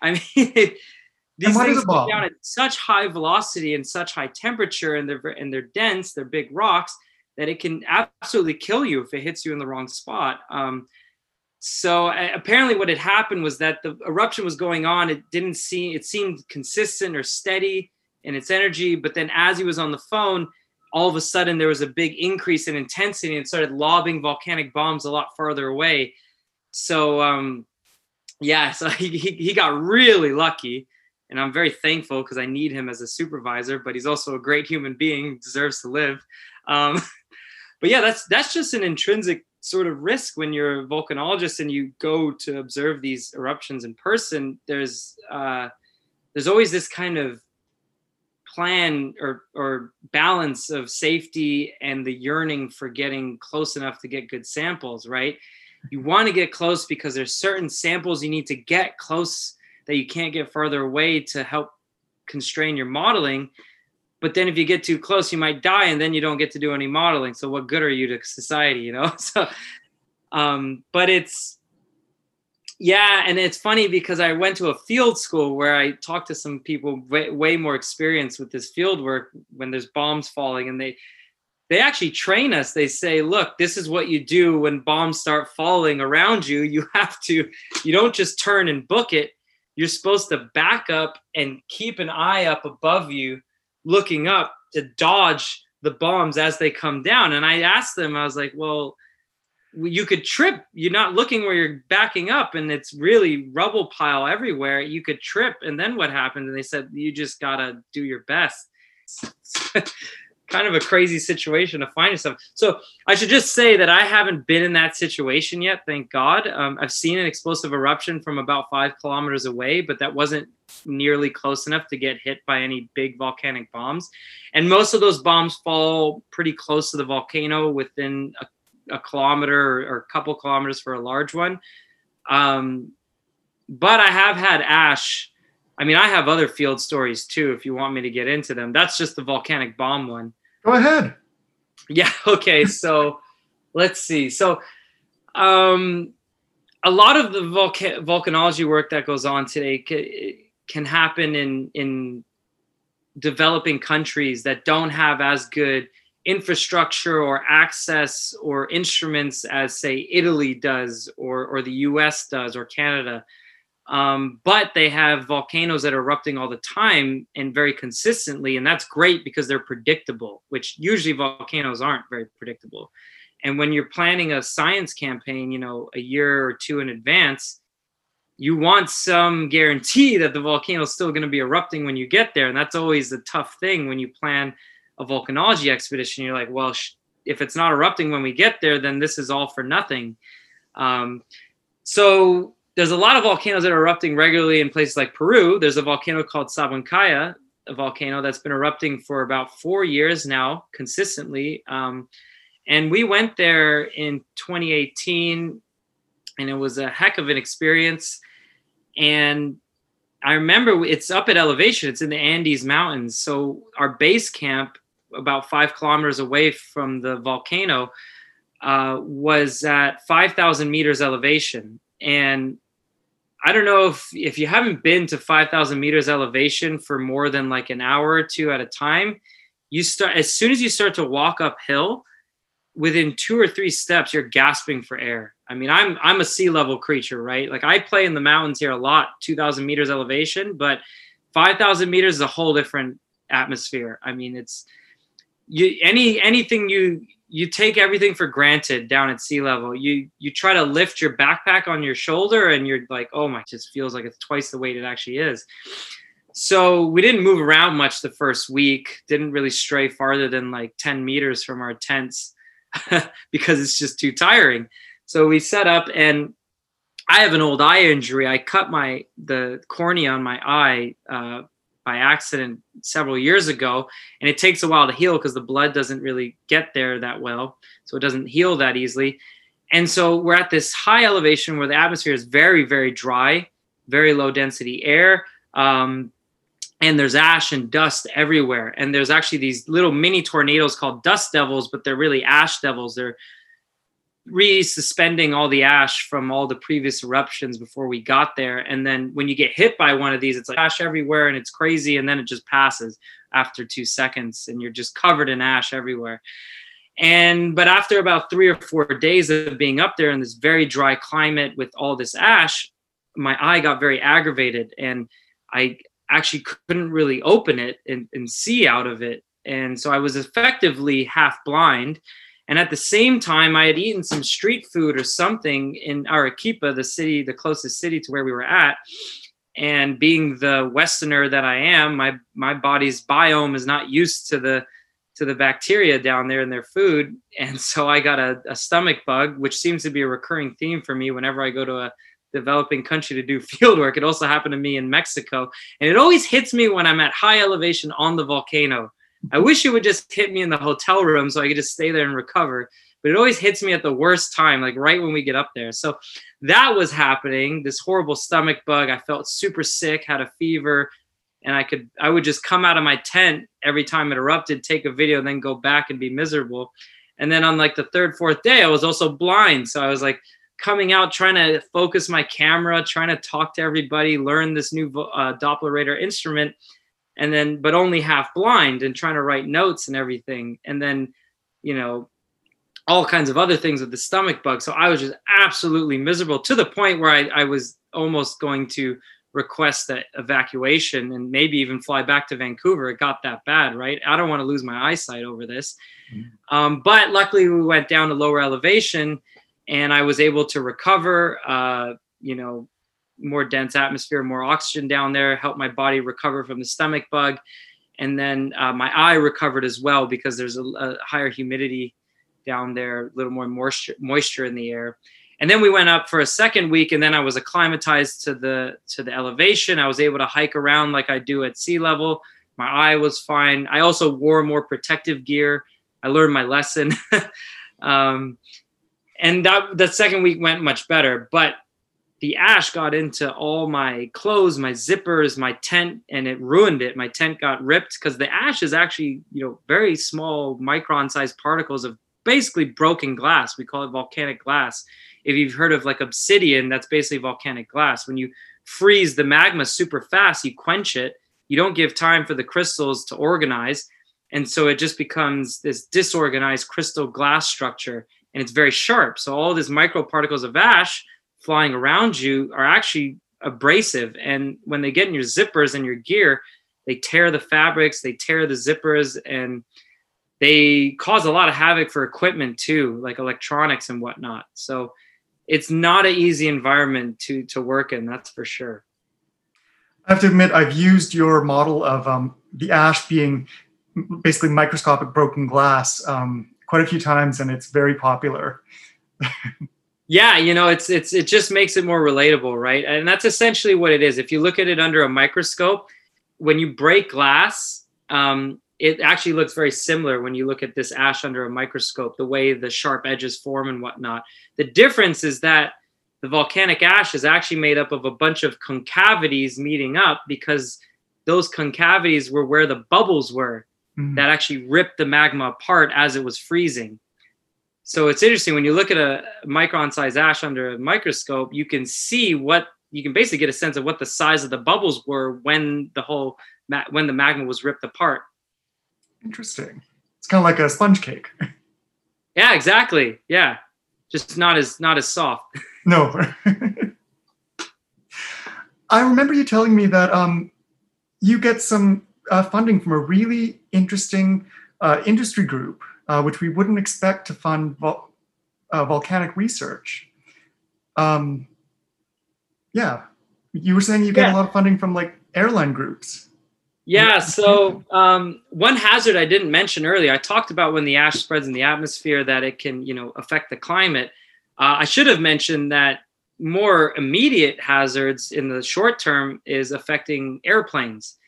[SPEAKER 3] I mean, these things go down at such high velocity and such high temperature, and they're and they're dense, they're big rocks that it can absolutely kill you if it hits you in the wrong spot. Um, so uh, apparently, what had happened was that the eruption was going on. It didn't seem it seemed consistent or steady in its energy, but then as he was on the phone, all of a sudden there was a big increase in intensity and started lobbing volcanic bombs a lot farther away. So um, yeah, so he, he, he got really lucky, and I'm very thankful because I need him as a supervisor. But he's also a great human being, deserves to live. Um, but yeah, that's that's just an intrinsic sort of risk when you're a volcanologist and you go to observe these eruptions in person. There's uh, there's always this kind of plan or or balance of safety and the yearning for getting close enough to get good samples right you want to get close because there's certain samples you need to get close that you can't get further away to help constrain your modeling but then if you get too close you might die and then you don't get to do any modeling so what good are you to society you know so um but it's yeah, and it's funny because I went to a field school where I talked to some people way, way more experienced with this field work when there's bombs falling, and they they actually train us. They say, "Look, this is what you do when bombs start falling around you. You have to, you don't just turn and book it. You're supposed to back up and keep an eye up above you, looking up to dodge the bombs as they come down." And I asked them, I was like, "Well." you could trip you're not looking where you're backing up and it's really rubble pile everywhere you could trip and then what happened and they said you just gotta do your best kind of a crazy situation to find yourself so i should just say that i haven't been in that situation yet thank god um, i've seen an explosive eruption from about five kilometers away but that wasn't nearly close enough to get hit by any big volcanic bombs and most of those bombs fall pretty close to the volcano within a a kilometer or, a couple kilometers for a large one. Um, but I have had ash. I mean, I have other field stories too. If you want me to get into them, that's just the volcanic bomb one.
[SPEAKER 2] Go ahead.
[SPEAKER 3] Yeah. Okay. So let's see. So, um, a lot of the volca- volcanology work that goes on today can, can happen in in developing countries that don't have as good infrastructure or access or instruments as say Italy does or or the US does or Canada. Um, but they have volcanoes that are erupting all the time and very consistently, and that's great because they're predictable, which usually volcanoes aren't very predictable. And when you're planning a science campaign, you know, a year or two in advance, you want some guarantee that the volcano is still going to be erupting when you get there, and that's always the tough thing when you plan a volcanology expedition, you're like, well, sh- if it's not erupting when we get there, then this is all for nothing. Um, so there's a lot of volcanoes that are erupting regularly in places like Peru. There's a volcano called Sabancaya, a volcano that's been erupting for about four years now, consistently. Um, and we went there in 2018, and it was a heck of an experience. And I remember it's up at elevation, it's in the Andes Mountains. So our base camp about five kilometers away from the volcano, uh, was at 5,000 meters elevation. And I don't know if, if you haven't been to 5,000 meters elevation for more than like an hour or two at a time, you start, as soon as you start to walk uphill, within two or three steps, you're gasping for air. I mean, I'm I'm a sea level creature, right? Like I play in the mountains here a lot, 2,000 meters elevation, but 5,000 meters is a whole different atmosphere. I mean, it's you any anything you you take everything for granted down at sea level. You you try to lift your backpack on your shoulder and you're like, oh my, it just feels like it's twice the weight it actually is. So we didn't move around much the first week. Didn't really stray farther than like 10 meters from our tents because it's just too tiring. So we set up and I have an old eye injury. I cut my the cornea on my eye uh, by accident several years ago and it takes a while to heal because the blood doesn't really get there that well so it doesn't heal that easily and so we're at this high elevation where the atmosphere is very very dry very low density air um, and there's ash and dust everywhere. And there's actually these little mini tornadoes called dust devils, but they're really ash devils. They're resuspending all the ash from all the previous eruptions before we got there. And then when you get hit by one of these, it's like ash everywhere and it's crazy. And then it just passes after two seconds and you're just covered in ash everywhere. And but after about three or four days of being up there in this very dry climate with all this ash, my eye got very aggravated and I actually couldn't really open it and, and see out of it. And so I was effectively half blind and at the same time, I had eaten some street food or something in Arequipa, the city, the closest city to where we were at. And being the Westerner that I am, my my body's biome is not used to the to the bacteria down there in their food. And so I got a, a stomach bug, which seems to be a recurring theme for me whenever I go to a developing country to do field work. It also happened to me in Mexico. And it always hits me when I'm at high elevation on the volcano I wish it would just hit me in the hotel room so I could just stay there and recover. But it always hits me at the worst time, like right when we get up there. So that was happening. This horrible stomach bug. I felt super sick, had a fever, and I could I would just come out of my tent every time it erupted, take a video, and then go back and be miserable. And then on like the third, fourth day, I was also blind. So I was like coming out, trying to focus my camera, trying to talk to everybody, learn this new uh, Doppler radar instrument and then but only half blind and trying to write notes and everything. And then you know all kinds of other things with the stomach bug. So i was just absolutely miserable to the point where i, I was almost going to request that evacuation and maybe even fly back to vancouver. It got that bad right? I don't want to lose my eyesight over this. Mm-hmm. um, but luckily we went down to lower elevation and i was able to recover uh, you know more dense atmosphere, more oxygen down there, helped my body recover from the stomach bug. And then uh, my eye recovered as well because there's a, a, higher humidity down there, a little more moisture, moisture in the air. And then we went up for a second week, and then I was acclimatized to the to the elevation. I was able to hike around like I do at sea level. My eye was fine. I also wore more protective gear. I learned my lesson. um, and that the second week went much better. But the ash got into all my clothes, my zippers, my tent, and it ruined it. My tent got ripped because the ash is actually, you know, very small micron-sized particles of basically broken glass. We call it volcanic glass. If you've heard of like obsidian, that's basically volcanic glass. When you freeze the magma super fast, you quench it. You don't give time for the crystals to organize. And so it just becomes this disorganized crystal glass structure and it's very sharp. So all these microparticles of ash flying around you are actually abrasive. And when they get in your zippers and your gear, they tear the fabrics, they tear the zippers, and they cause a lot of havoc for equipment too, like electronics and whatnot. So it's not an easy environment to to work in, that's for sure.
[SPEAKER 2] I have to admit, I've used your model of um, the ash being basically microscopic broken glass um, quite a few times, and it's very popular.
[SPEAKER 3] yeah you know it's it's it just makes it more relatable right? And that's essentially what it is. If you look at it under a microscope when you break glass um, it actually looks very similar when you look at this ash under a microscope the way the sharp edges form and whatnot. The difference is that the volcanic ash is actually made up of a bunch of concavities meeting up because those concavities were where the bubbles were mm. that actually ripped the magma apart as it was freezing so it's interesting when you look at a micron size ash under a microscope, you can see what you can basically get a sense of what the size of the bubbles were when the whole when the magma was ripped apart.
[SPEAKER 2] Interesting. It's kind of like a sponge cake.
[SPEAKER 3] Yeah, exactly. Yeah, just not as not as soft.
[SPEAKER 2] no. I remember you telling me that um, you get some uh, funding from a really interesting uh, industry group uh, which we wouldn't expect to fund vol- uh, volcanic research. Um, yeah, you were saying you get yeah. a lot of funding from like airline groups.
[SPEAKER 3] Yeah, so um, one hazard I didn't mention earlier, I talked about when the ash spreads in the atmosphere that it can, you know, affect the climate. Uh, I should have mentioned that more immediate hazards in the short term is affecting airplanes.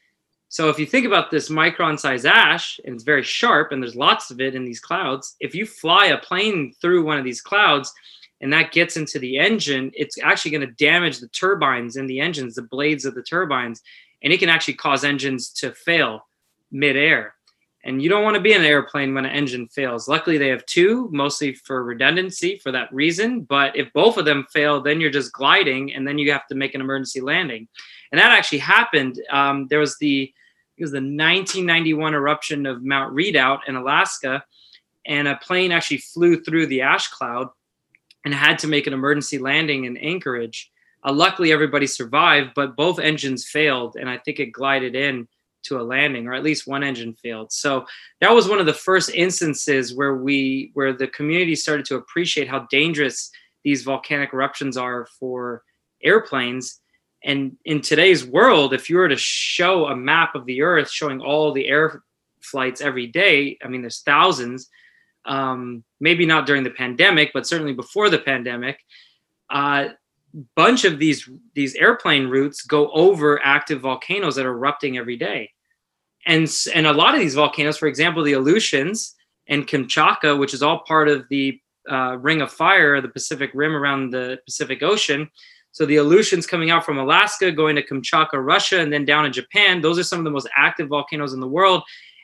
[SPEAKER 3] So if you think about this micron size ash and it's very sharp and there's lots of it in these clouds, if you fly a plane through one of these clouds and that gets into the engine, it's actually going to damage the turbines in the engines, the blades of the turbines. and it can actually cause engines to fail midair. And you don't want to be in an airplane when an engine fails. Luckily, they have two, mostly for redundancy for that reason. But if both of them fail, then you're just gliding, and then you have to make an emergency landing. And that actually happened. Um, there was the it was the 1991 eruption of Mount Redoubt in Alaska, and a plane actually flew through the ash cloud and had to make an emergency landing in Anchorage. Uh, luckily, everybody survived, but both engines failed, and I think it glided in to a landing, or at least one engine failed. So that was one of the first instances where we, where the community started to appreciate how dangerous these volcanic eruptions are for airplanes. And in today's world, if you were to show a map of the Earth showing all the air flights every day, I mean, there's thousands. Um, maybe not during the pandemic, but certainly before the pandemic. Uh, bunch of these these airplane routes go over active volcanoes that are erupting every day and and a lot of these volcanoes for example the aleutians and kamchatka which is all part of the uh, ring of fire the pacific rim around the pacific ocean so the aleutians coming out from alaska going to kamchatka russia and then down in japan those are some of the most active volcanoes in the world.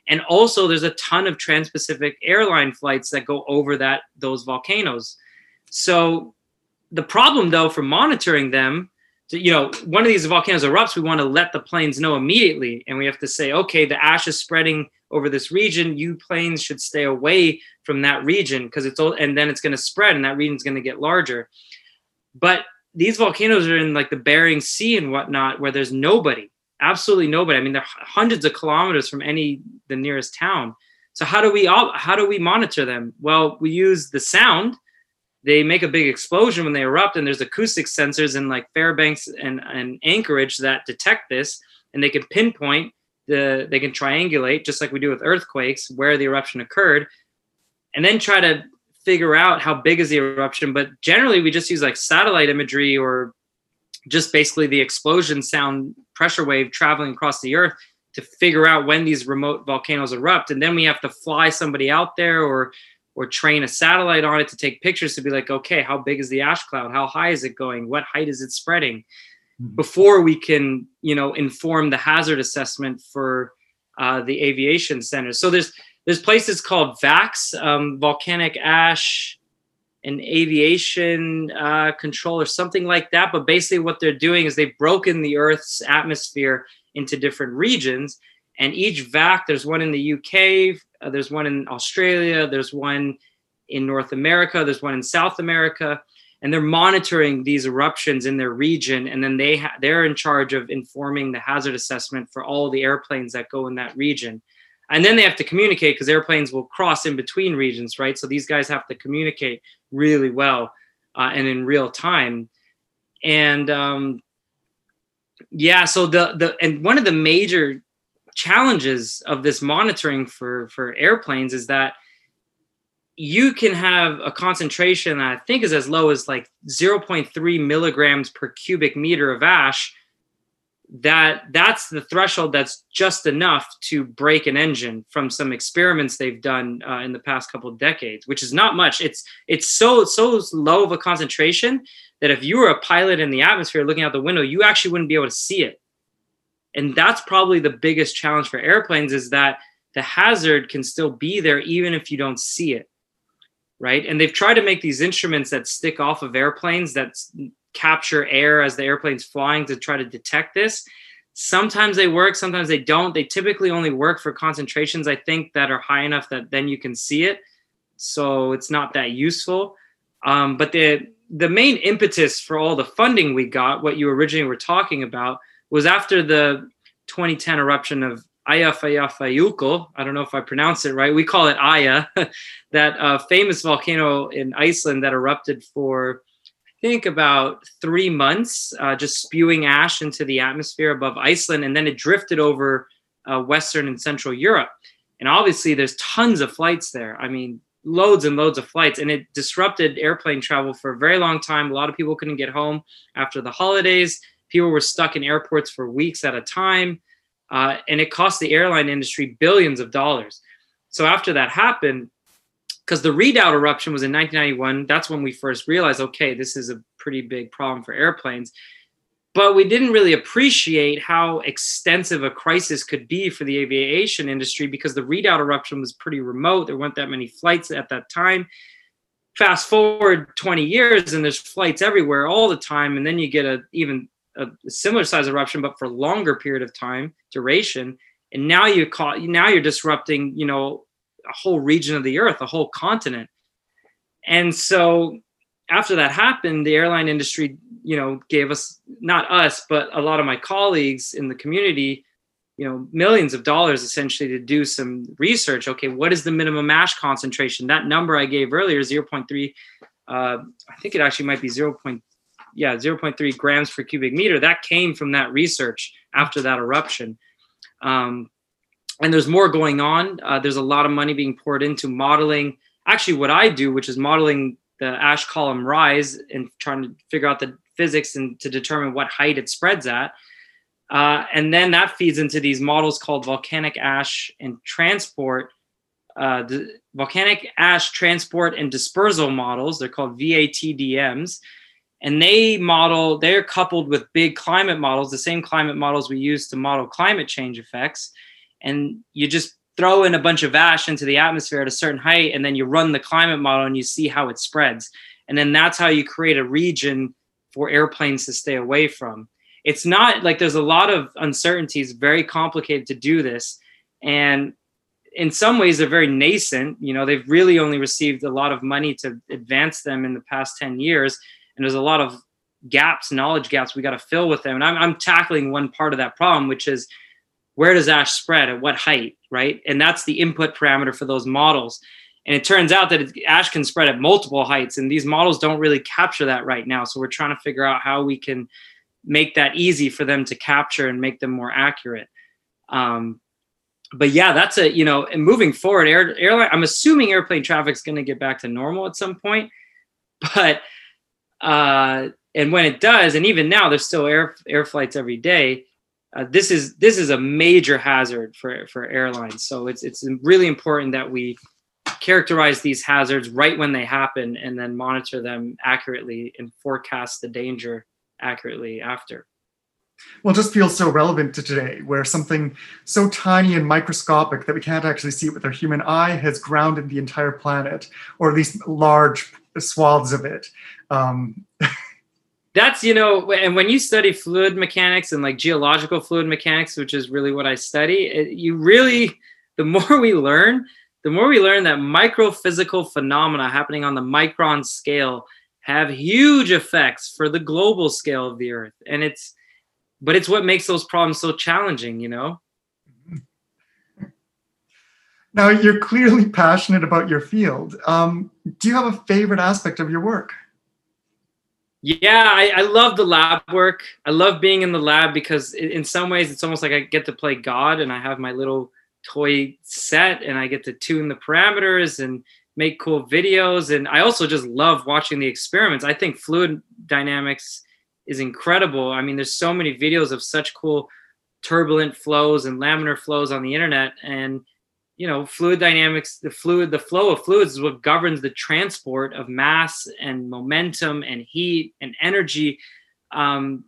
[SPEAKER 3] And also there's a ton of trans-pacific airline flights that go over that those volcanoes. So the problem though for monitoring them you know one of these volcanoes erupts we want to let the planes know immediately. And we have to say okay the ash is spreading over this region. You planes should stay away from that region because it's all and then it's going to spread and that region's going to get larger. But these volcanoes are in like the bering sea and whatnot where there's nobody absolutely nobody. I mean they're hundreds of kilometers from any the nearest town. So how do we all how do we monitor them? Well we use the sound. They make a big explosion when they erupt and there's acoustic sensors in like fairbanks and, and anchorage that detect this and they can pinpoint the they can triangulate just like we do with earthquakes where the eruption occurred and then try to figure out how big is the eruption but generally we just use like satellite imagery or just basically the explosion sound pressure wave traveling across the earth to figure out when these remote volcanoes erupt and then we have to fly somebody out there or or train a satellite on it to take pictures to be like, okay, how big is the ash cloud? How high is it going? What height is it spreading? Mm-hmm. Before we can, you know, inform the hazard assessment for uh, the aviation centers. So there's there's places called VAACs, um, volcanic ash and aviation uh, control or something like that. But basically, what they're doing is they've broken the Earth's atmosphere into different regions, and each VAAC, there's one in the UK, uh, there's one in Australia, there's one in North America, there's one in South America, and they're monitoring these eruptions in their region, and then they ha- they're in charge of informing the hazard assessment for all the airplanes that go in that region. And then they have to communicate because airplanes will cross in between regions, right? So these guys have to communicate really well uh, and in real time. And um, yeah, so the the and one of the major challenges of this monitoring for for airplanes is that you can have a concentration that I think is as low as like 0.3 milligrams per cubic meter of ash. That that's the threshold that's just enough to break an engine from some experiments they've done uh, in the past couple of decades, which is not much. It's it's so so low of a concentration that if you were a pilot in the atmosphere looking out the window, you actually wouldn't be able to see it and that's probably the biggest challenge for airplanes is that the hazard can still be there even if you don't see it right? And they've tried to make these instruments that stick off of airplanes that capture air as the airplane's flying to try to detect this. Sometimes they work sometimes they don't. They typically only work for concentrations i think that are high enough that then you can see it. So it's not that useful. Um, but the the main impetus for all the funding we got what you originally were talking about was after the 2010 eruption of Eyjafjallajökull. I don't know if I pronounce it right. We call it Aya, that uh, famous volcano in Iceland that erupted for, I think, about three months, uh, just spewing ash into the atmosphere above Iceland, and then it drifted over uh, Western and Central Europe. And obviously, there's tons of flights there. I mean, loads and loads of flights, and it disrupted airplane travel for a very long time. A lot of people couldn't get home after the holidays People were stuck in airports for weeks at a time, uh, and it cost the airline industry billions of dollars. So after that happened, because the Redoubt eruption was in 1991, that's when we first realized, okay, this is a pretty big problem for airplanes. but we didn't really appreciate how extensive a crisis could be for the aviation industry because the redoubt eruption was pretty remote. There weren't that many flights at that time. Fast forward 20 years, and there's flights everywhere all the time, and then you get a even a similar size eruption, but for longer period of time duration. And now you call now you're disrupting, you know, a whole region of the earth, a whole continent. And so after that happened, the airline industry, you know, gave us not us, but a lot of my colleagues in the community, you know, millions of dollars essentially to do some research. Okay, what is the minimum ash concentration? That number I gave earlier, 0.3, uh, I think it actually might be 0. Yeah, 0.3 grams per cubic meter. That came from that research after that eruption. Um, and there's more going on. Uh, there's a lot of money being poured into modeling. Actually, what I do, which is modeling the ash column rise and trying to figure out the physics and to determine what height it spreads at. Uh, and then that feeds into these models called volcanic ash and transport, uh, volcanic ash transport and dispersal models. They're called VATDMs. And they model, they're coupled with big climate models, the same climate models we use to model climate change effects. And you just throw in a bunch of ash into the atmosphere at a certain height and then you run the climate model and you see how it spreads. And then that's how you create a region for airplanes to stay away from. It's not like there's a lot of uncertainties very complicated to do this. And in some ways they're very nascent. You know they've really only received a lot of money to advance them in the past 10 years and there's a lot of gaps knowledge gaps we got to fill with them and I'm, I'm tackling one part of that problem which is where does ash spread at what height, right? And that's the input parameter for those models. And it turns out that ash can spread at multiple heights, and these models don't really capture that right now. So we're trying to figure out how we can make that easy for them to capture and make them more accurate. Um, but yeah, that's a you know, and moving forward, air, airline. I'm assuming airplane traffic is going to get back to normal at some point, but uh, and when it does, and even now, there's still air air flights every day uh, this is this is a major hazard for for airlines. So it's it's really important that we characterize these hazards right when they happen and then monitor them accurately and forecast the danger accurately after.
[SPEAKER 2] Well, just feels so relevant to today, where something so tiny and microscopic that we can't actually see it with our human eye has grounded the entire planet, or at least large swaths of it. Um,
[SPEAKER 3] that's you know and when you study fluid mechanics and like geological fluid mechanics which is really what i study it, you really the more we learn the more we learn that microphysical phenomena happening on the micron scale have huge effects for the global scale of the earth and it's but it's what makes those problems so challenging you know
[SPEAKER 2] now you're clearly passionate about your field um, do you have a favorite aspect of your work
[SPEAKER 3] yeah, I, I, love the lab work. I love being in the lab because in some ways it's almost like I get to play God and I have my little toy set and I get to tune the parameters and make cool videos. And I also just love watching the experiments. I think fluid dynamics is incredible. I mean, there's so many videos of such cool turbulent flows and laminar flows on the internet. And you know fluid dynamics the fluid the flow of fluids is what governs the transport of mass and momentum and heat and energy um,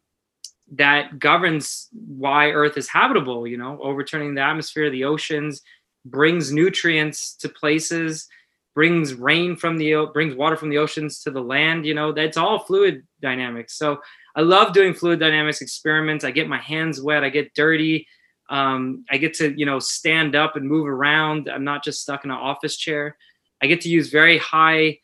[SPEAKER 3] that governs why earth is habitable you know? Overturning the atmosphere the oceans brings nutrients to places brings rain from the brings water from the oceans to the land you know? That's all fluid dynamics. So i love doing fluid dynamics experiments. I get my hands wet i get dirty um, I get to, you know, stand up and move around. I'm not just stuck in an office chair. I get to use very high,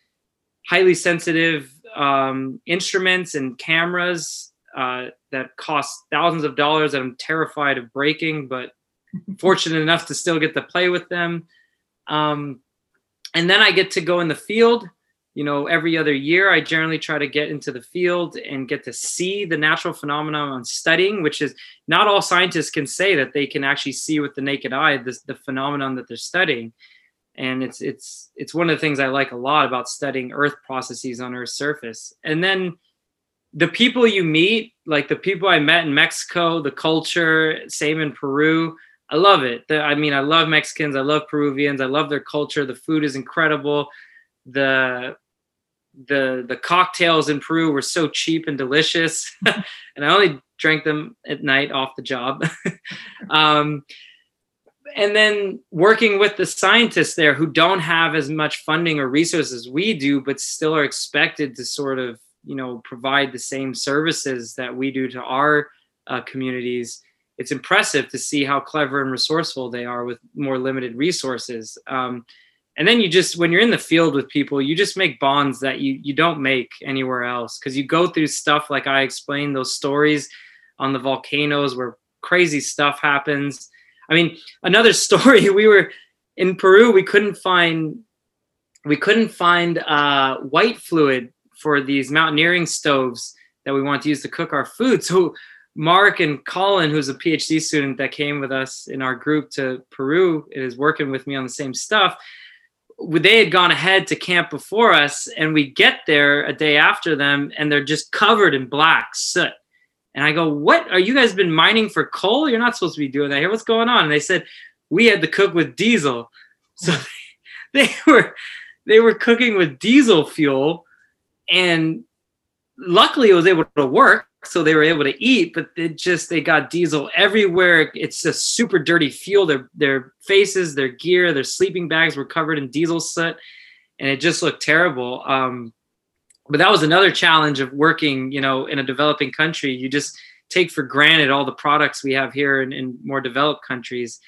[SPEAKER 3] highly sensitive um, instruments and cameras uh, that cost thousands of dollars that I'm terrified of breaking, but fortunate enough to still get to play with them. Um, and then I get to go in the field you know every other year i generally try to get into the field and get to see the natural phenomenon i'm studying which is not all scientists can say that they can actually see with the naked eye this, the phenomenon that they're studying. And it's it's it's one of the things i like a lot about studying earth processes on earth's surface. And then the people you meet like the people i met in mexico the culture same in peru i love it. The, i mean i love mexicans i love peruvians i love their culture the food is incredible. The the the cocktails in Peru were so cheap and delicious, and I only drank them at night off the job. um, and then working with the scientists there who don't have as much funding or resources as we do, but still are expected to sort of, you know, provide the same services that we do to our uh, communities. It's impressive to see how clever and resourceful they are with more limited resources. Um, and then you just when you're in the field with people you just make bonds that you you don't make anywhere else. Because you go through stuff like i explained those stories on the volcanoes where crazy stuff happens. I mean another story we were in peru we couldn't find we couldn't find uh, white fluid for these mountaineering stoves that we want to use to cook our food. So mark and colin who's a phd student that came with us in our group to peru is working with me on the same stuff they had gone ahead to camp before us and we get there a day after them and they're just covered in black soot. And i go what? Are you guys been mining for coal? You're not supposed to be doing that here. What's going on? And they said we had to cook with diesel. So they, were they were cooking with diesel fuel and luckily it was able to work so they were able to eat but it just they got diesel everywhere. It's a super dirty fuel. Their their faces their gear their sleeping bags were covered in diesel soot and it just looked terrible. Um, but that was another challenge of working you know in a developing country. You just take for granted all the products we have here in, in more developed countries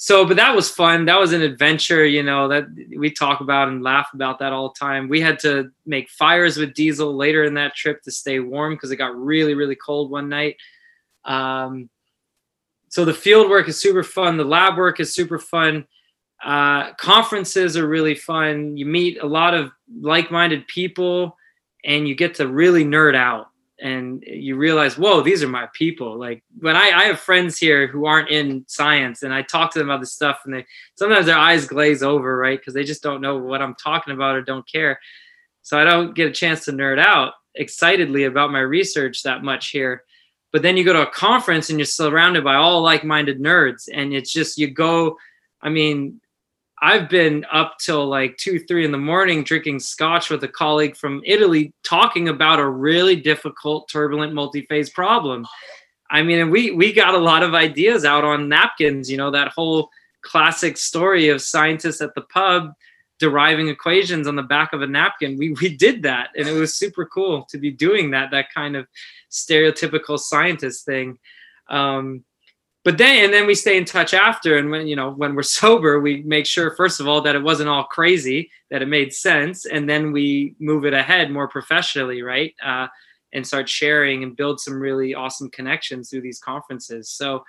[SPEAKER 3] so but that was fun. That was an adventure you know that we talk about and laugh about that all the time. We had to make fires with diesel later in that trip to stay warm because it got really really cold one night. Um, so the field work is super fun. The lab work is super fun. Uh, conferences are really fun. You meet a lot of like-minded people and you get to really nerd out and you realize, whoa, these are my people. Like when I, I have friends here who aren't in science and I talk to them about this stuff and they sometimes their eyes glaze over, right? Because they just don't know what I'm talking about or don't care. So I don't get a chance to nerd out excitedly about my research that much here. But then you go to a conference and you're surrounded by all like-minded nerds. And it's just you go, I mean, I've been up till like two, three in the morning drinking scotch with a colleague from Italy talking about a really difficult, turbulent multi-phase problem. I mean, we we got a lot of ideas out on napkins, you know, that whole classic story of scientists at the pub deriving equations on the back of a napkin. We we did that and it was super cool to be doing that, that kind of stereotypical scientist thing. Um, but then and then we stay in touch after and when you know when we're sober we make sure first of all that it wasn't all crazy that it made sense and then we move it ahead more professionally right uh, and start sharing and build some really awesome connections through these conferences. So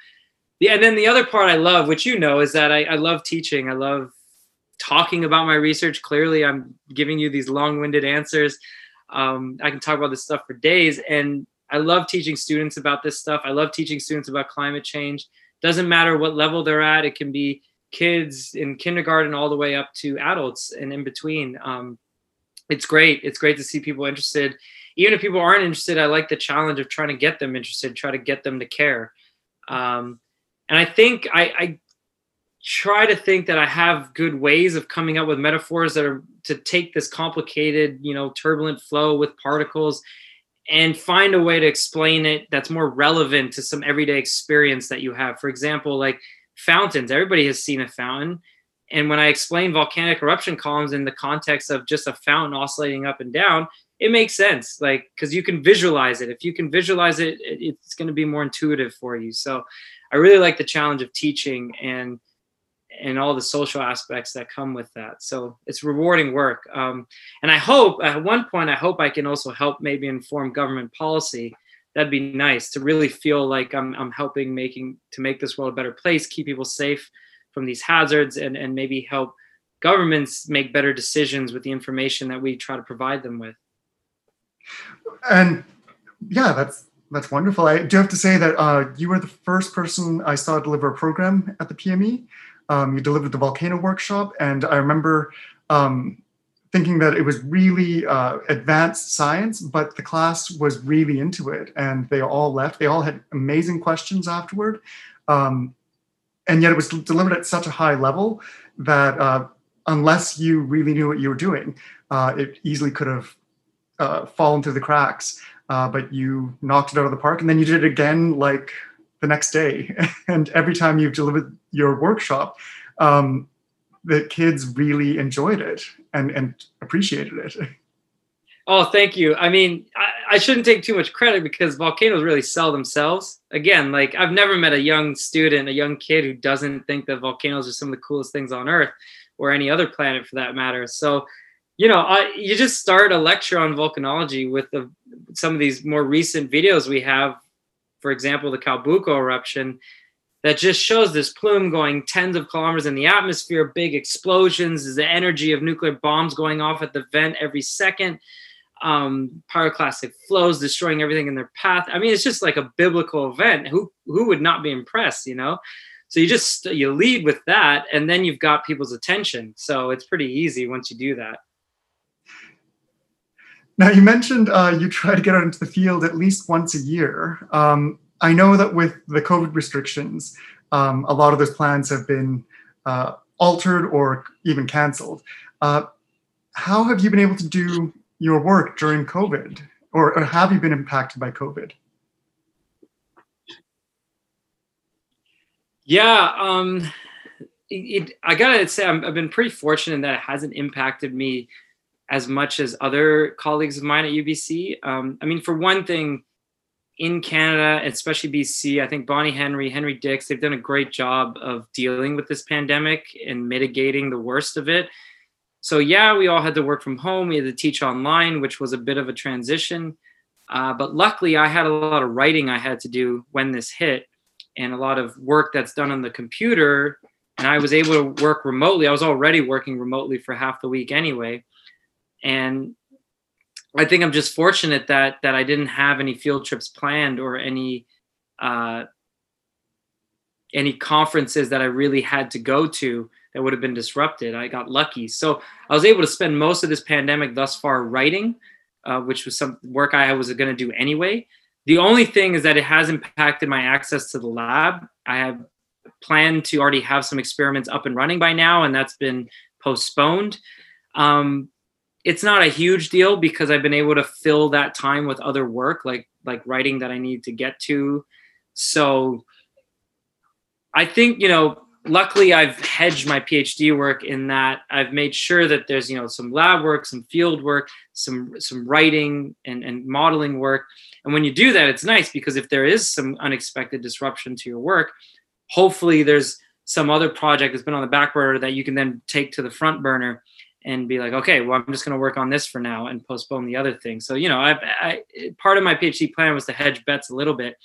[SPEAKER 3] yeah and then the other part i love which you know is that i, I love teaching. I love talking about my research. Clearly i'm giving you these long-winded answers. Um, i can talk about this stuff for days and I love teaching students about this stuff. I love teaching students about climate change. Doesn't matter what level they're at. It can be kids in kindergarten all the way up to adults and in between. Um, it's great. It's great to see people interested. Even if people aren't interested, I like the challenge of trying to get them interested, try to get them to care. Um, and I think I, I try to think that I have good ways of coming up with metaphors that are to take this complicated, you know, turbulent flow with particles and find a way to explain it that's more relevant to some everyday experience that you have. For example, like fountains, everybody has seen a fountain. And when I explain volcanic eruption columns in the context of just a fountain oscillating up and down, it makes sense. Like, because you can visualize it. If you can visualize it, it's going to be more intuitive for you. So I really like the challenge of teaching and and all the social aspects that come with that. So it's rewarding work. Um, and I hope at one point, I hope I can also help maybe inform government policy. That'd be nice to really feel like I'm, I'm helping making to make this world a better place, keep people safe from these hazards, and, and maybe help governments make better decisions with the information that we try to provide them with.
[SPEAKER 2] And yeah, that's that's wonderful. I do have to say that uh, you were the first person I saw deliver a program at the PME um, you delivered the volcano workshop, and I remember um, thinking that it was really uh, advanced science, but the class was really into it, and they all left. They all had amazing questions afterward, um, and yet it was delivered at such a high level that uh, unless you really knew what you were doing, uh, it easily could have uh, fallen through the cracks. uh, but you knocked it out of the park, and then you did it again like the next day. and every time you've delivered your workshop, um, the kids really enjoyed it and and appreciated it.
[SPEAKER 3] Oh, thank you. I mean, I, I, shouldn't take too much credit because volcanoes really sell themselves. Again, like I've never met a young student, a young kid who doesn't think that volcanoes are some of the coolest things on Earth or any other planet for that matter. So, you know, I, you just start a lecture on volcanology with the, some of these more recent videos we have. For example, the Calbuco eruption that just shows this plume going tens of kilometers in the atmosphere, big explosions, is the energy of nuclear bombs going off at the vent every second um, pyroclastic flows destroying everything in their path. I mean, it's just like a biblical event. Who who would not be impressed, you know? So you just you lead with that, and then you've got people's attention. So it's pretty easy once you do that.
[SPEAKER 2] Now you mentioned uh, you try to get out into the field at least once a year. Um, I know that with the COVID restrictions, um, a lot of those plans have been uh, altered or even canceled. Uh, how have you been able to do your work during COVID, or, or have you been impacted by COVID?
[SPEAKER 3] Yeah, um, it, I gotta say, i have been pretty fortunate that it hasn't impacted me as much as other colleagues of mine at UBC. Um, I mean, for one thing, in Canada, especially BC, I think Bonnie Henry, Adrian Dix, they've done a great job of dealing with this pandemic and mitigating the worst of it so yeah, we all had to work from home. We had to teach online, which was a bit of a transition. Uh, but luckily, I had a lot of writing I had to do when this hit, and a lot of work that's done on the computer. And I was able to work remotely. I was already working remotely for half the week anyway, and I think I'm just fortunate that that I didn't have any field trips planned or any uh, any conferences that I really had to go to that would have been disrupted. I got lucky. So I was able to spend most of this pandemic thus far writing, uh, which was some work I was going to do anyway. The only thing is that it has impacted my access to the lab. I have planned to already have some experiments up and running by now, and that's been postponed. Um, it's not a huge deal because I've been able to fill that time with other work, like like writing that I need to get to. So I think you know luckily I've hedged my PhD work in that I've made sure that there's you know some lab work, some field work, some some writing and, and modeling work. And when you do that, it's nice because if there is some unexpected disruption to your work, hopefully there's some other project that's been on the back burner that you can then take to the front burner and be like, okay, well, I'm just going to work on this for now and postpone the other thing. So, you know, I've, I, part of my PhD plan was to hedge bets a little bit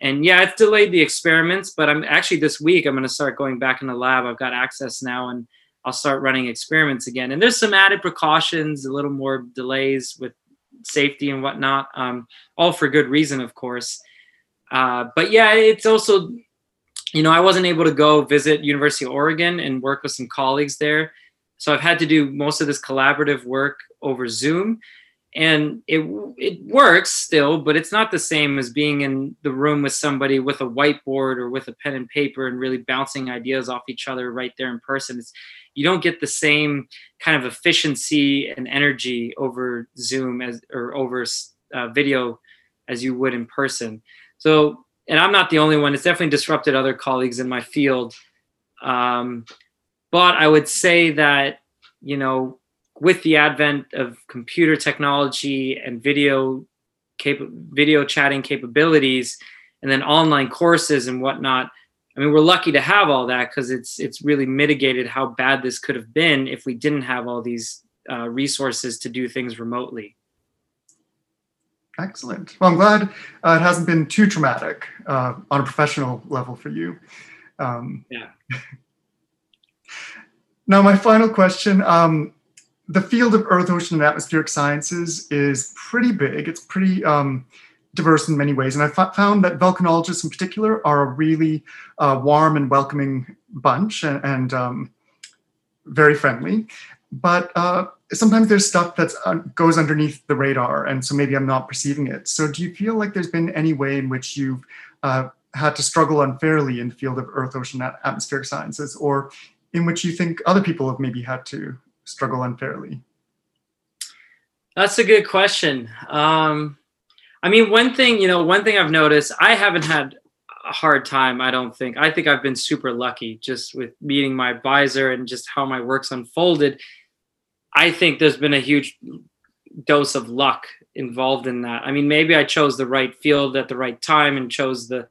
[SPEAKER 3] and yeah, it's delayed the experiments, but I'm actually this week I'm going to start going back in the lab. I've got access now, and I'll start running experiments again. And there's some added precautions, a little more delays with safety and whatnot, um, all for good reason, of course. Uh, but yeah, it's also, you know, I wasn't able to go visit University of Oregon and work with some colleagues there, so I've had to do most of this collaborative work over Zoom and it it works still but it's not the same as being in the room with somebody with a whiteboard or with a pen and paper and really bouncing ideas off each other right there in person. It's you don't get the same kind of efficiency and energy over zoom as or over uh, video as you would in person. So and i'm not the only one. It's definitely disrupted other colleagues in my field. Um, but i would say that you know with the advent of computer technology and video cap- video chatting capabilities and then online courses and whatnot i mean we're lucky to have all that because it's it's really mitigated how bad this could have been if we didn't have all these uh, resources to do things remotely.
[SPEAKER 2] Excellent. Well i'm glad uh, it hasn't been too traumatic uh, on a professional level for you.
[SPEAKER 3] Um, yeah
[SPEAKER 2] now my final question um, the field of Earth, Ocean, and Atmospheric Sciences is pretty big. It's pretty um, diverse in many ways. And I found that volcanologists in particular are a really uh, warm and welcoming bunch and, and um, very friendly. But uh, sometimes there's stuff that uh, goes underneath the radar, and so maybe I'm not perceiving it. So, do you feel like there's been any way in which you've uh, had to struggle unfairly in the field of Earth, Ocean, Atmospheric Sciences, or in which you think other people have maybe had to struggle unfairly?
[SPEAKER 3] That's a good question. Um, I mean, one thing, you know, one thing I've noticed, I haven't had a hard time, I don't think. I think I've been super lucky just with meeting my advisor and just how my work's unfolded. I think there's been a huge dose of luck involved in that. I mean, maybe I chose the right field at the right time and chose the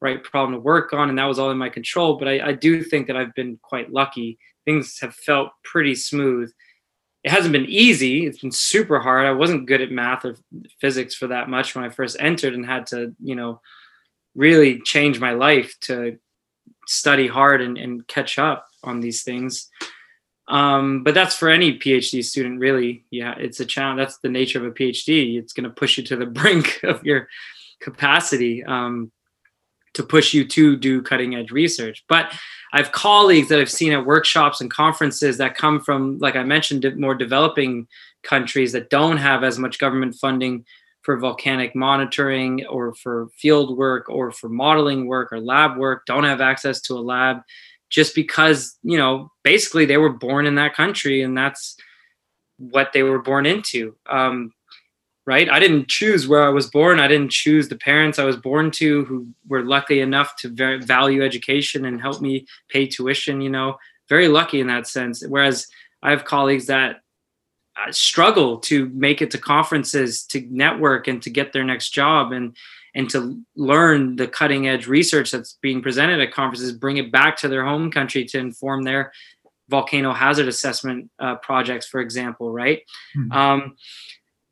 [SPEAKER 3] right problem to work on, and that was all in my control. But I, I do think that I've been quite lucky. Things have felt pretty smooth. It hasn't been easy. It's been super hard. I wasn't good at math or physics for that much when I first entered and had to, you know, really change my life to study hard and, and catch up on these things. Um, but that's for any PhD student, really. Yeah, it's a challenge. That's the nature of a PhD. It's going to push you to the brink of your capacity um, to push you to do cutting edge research. But I have colleagues that I've seen at workshops and conferences that come from, like I mentioned, more developing countries that don't have as much government funding for volcanic monitoring or for field work or for modeling work or lab work, don't have access to a lab just because you know basically they were born in that country and that's what they were born into um, right i didn't choose where i was born i didn't choose the parents i was born to who were lucky enough to value education and help me pay tuition you know very lucky in that sense whereas i have colleagues that uh, struggle to make it to conferences to network and to get their next job and and to learn the cutting edge research that's being presented at conferences, bring it back to their home country to inform their volcano hazard assessment uh, projects, for example, right? Mm-hmm. Um,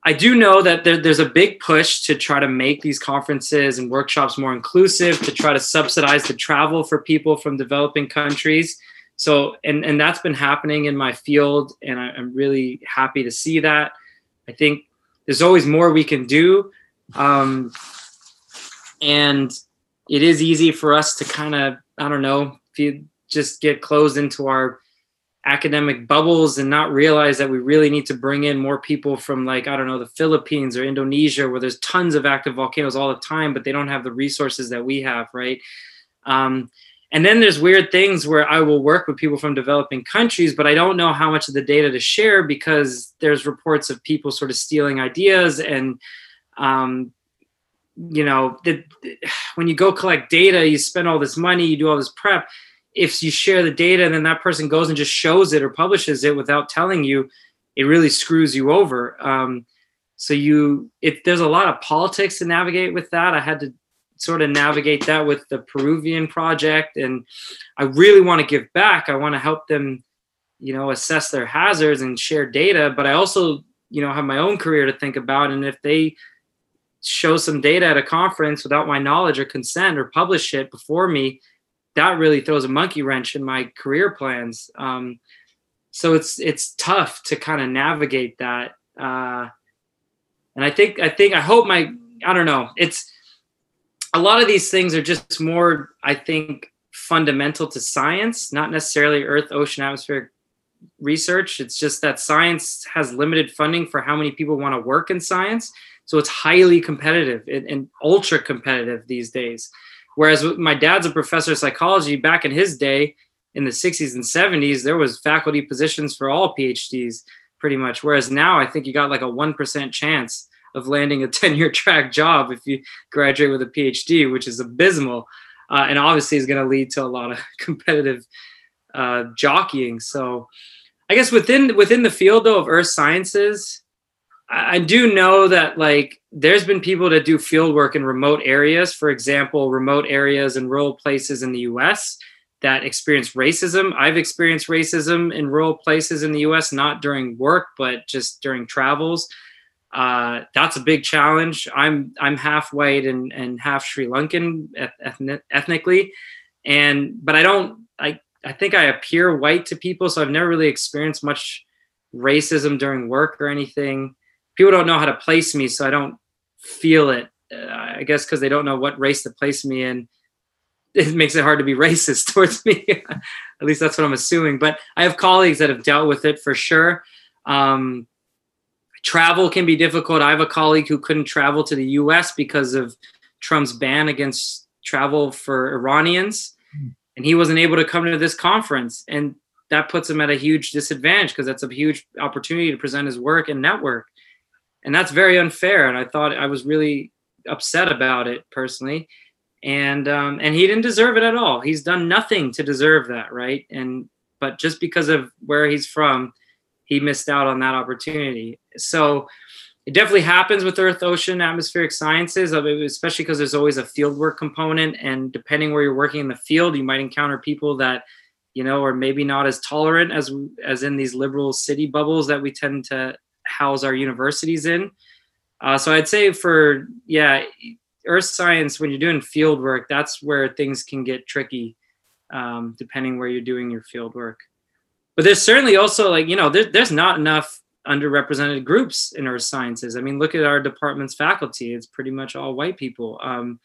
[SPEAKER 3] I do know that there, there's a big push to try to make these conferences and workshops more inclusive, to try to subsidize the travel for people from developing countries. So, and, and that's been happening in my field, and I, I'm really happy to see that. I think there's always more we can do. Um, and it is easy for us to kind of i don't know just get closed into our academic bubbles and not realize that we really need to bring in more people from like i don't know the philippines or indonesia where there's tons of active volcanoes all the time but they don't have the resources that we have right? Um, and then there's weird things where i will work with people from developing countries but i don't know how much of the data to share because there's reports of people sort of stealing ideas and um, you know the, when you go collect data you spend all this money you do all this prep if you share the data and then that person goes and just shows it or publishes it without telling you it really screws you over. Um, so you there's a lot of politics to navigate with that. I had to sort of navigate that with the peruvian project and i really want to give back. I want to help them you know assess their hazards and share data but i also you know have my own career to think about and if they show some data at a conference without my knowledge or consent or publish it before me, that really throws a monkey wrench in my career plans. Um, so it's it's tough to kind of navigate that. Uh, and I think I think I hope my I don't know. It's a lot of these things are just more I think fundamental to science, not necessarily Earth, ocean, atmospheric research. It's just that science has limited funding for how many people want to work in science. So it's highly competitive and, and ultra competitive these days. Whereas my dad's a professor of psychology. Back in his day, in the 60s and 70s, there was faculty positions for all PhDs pretty much. Whereas now, I think you got like a 1% chance of landing a tenure track job if you graduate with a PhD, which is abysmal. Uh, and obviously is going to lead to a lot of competitive uh, jockeying. So I guess within within the field though of earth sciences, I do know that like there's been people that do field work in remote areas, for example, remote areas and rural places in the US that experience racism. I've experienced racism in rural places in the US, not during work, but just during travels. Uh, that's a big challenge. I'm I'm half white and, and half Sri Lankan ethnic, ethnically, and but I don't I I think I appear white to people, so I've never really experienced much racism during work or anything people don't know how to place me, so I don't feel it. Uh, I guess because they don't know what race to place me in. It makes it hard to be racist towards me. At least that's what I'm assuming. But I have colleagues that have dealt with it for sure. Um, travel can be difficult. I have a colleague who couldn't travel to the U.S. because of Trump's ban against travel for Iranians, hmm. and he wasn't able to come to this conference. And that puts him at a huge disadvantage because that's a huge opportunity to present his work and network and that's very unfair and i thought i was really upset about it personally. And um, and he didn't deserve it at all. He's done nothing to deserve that right? And but just because of where he's from he missed out on that opportunity. So it definitely happens with earth ocean atmospheric sciences especially because there's always a fieldwork component and depending where you're working in the field you might encounter people that you know are maybe not as tolerant as as in these liberal city bubbles that we tend to house our universities in. Uh, so i'd say for yeah earth science when you're doing field work that's where things can get tricky um, depending where you're doing your field work. But there's certainly also like you know there, there's not enough underrepresented groups in earth sciences. I mean, look at our department's faculty; it's pretty much all white people, um,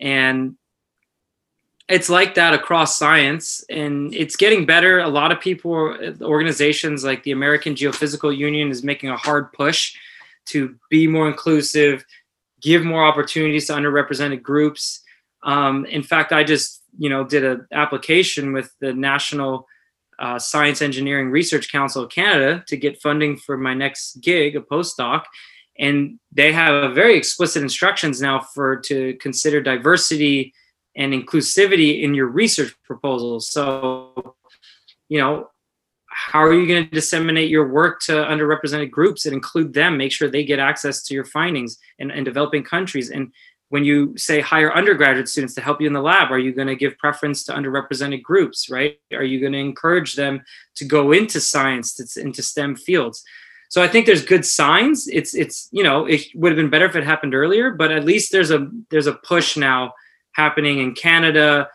[SPEAKER 3] and it's like that across science, and it's getting better. A lot of people, organizations like the American Geophysical Union, is making a hard push to be more inclusive, give more opportunities to underrepresented groups. Um, in fact, I just you know did an application with the National uh, Science Engineering Research Council of Canada to get funding for my next gig, a postdoc. And they have very explicit instructions now for to consider diversity and inclusivity in your research proposals. So, you know, how are you going to disseminate your work to underrepresented groups and include them, make sure they get access to your findings in, in developing countries? And when you say hire undergraduate students to help you in the lab are you going to give preference to underrepresented groups right are you going to encourage them to go into science to, into stem fields so i think there's good signs it's it's you know it would have been better if it happened earlier but at least there's a there's a push now happening in canada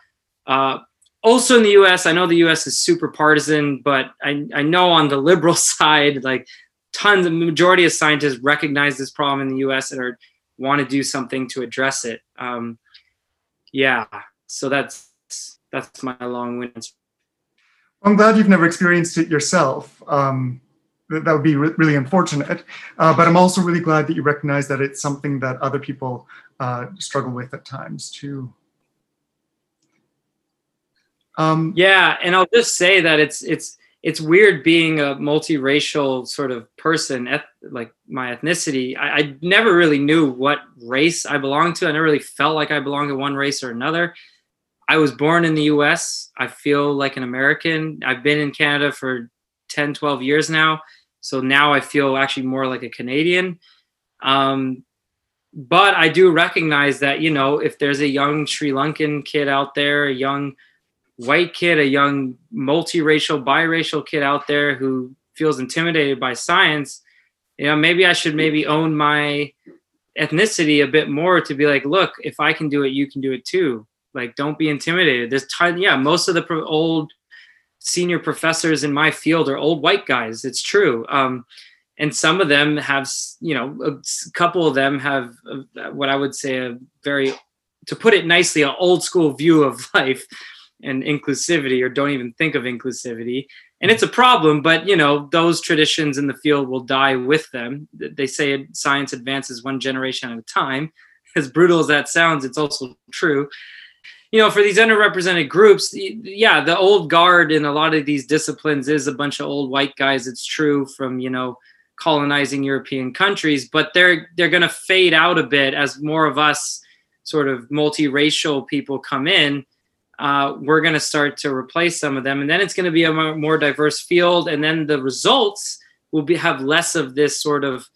[SPEAKER 3] uh, also in the us i know the us is super partisan but i, I know on the liberal side like tons of majority of scientists recognize this problem in the us and are want to do something to address it. Um, yeah, so that's that's my long-winded.
[SPEAKER 2] I'm glad you've never experienced it yourself. Um, that, that would be re- really unfortunate. Uh, but I'm also really glad that you recognize that it's something that other people uh, struggle with at times too.
[SPEAKER 3] Um, yeah, and I'll just say that it's it's it's weird being a multiracial sort of person, eth- like my ethnicity. I, I, never really knew what race I belonged to. I never really felt like I belonged to one race or another. I was born in the US. I feel like an American. I've been in Canada for 10, 12 years now. So now I feel actually more like a Canadian. Um, but I do recognize that, you know, if there's a young Sri Lankan kid out there, a young white kid, a young multiracial, biracial kid out there who feels intimidated by science, you know, maybe I should maybe own my ethnicity a bit more to be like, look, if I can do it, you can do it too. Like, don't be intimidated. There's time. Yeah, most of the pro- old senior professors in my field are old white guys. It's true. Um, and some of them have, you know, a couple of them have a, what I would say a very, to put it nicely, an old school view of life and inclusivity or don't even think of inclusivity. And it's a problem but you know those traditions in the field will die with them. They say science advances one generation at a time. As brutal as that sounds it's also true. You know for these underrepresented groups yeah the old guard in a lot of these disciplines is a bunch of old white guys. It's true from you know colonizing european countries but they're they're going to fade out a bit as more of us sort of multiracial people come in. Uh, we're going to start to replace some of them and then it's going to be a more, diverse field and then the results will be have less of this sort of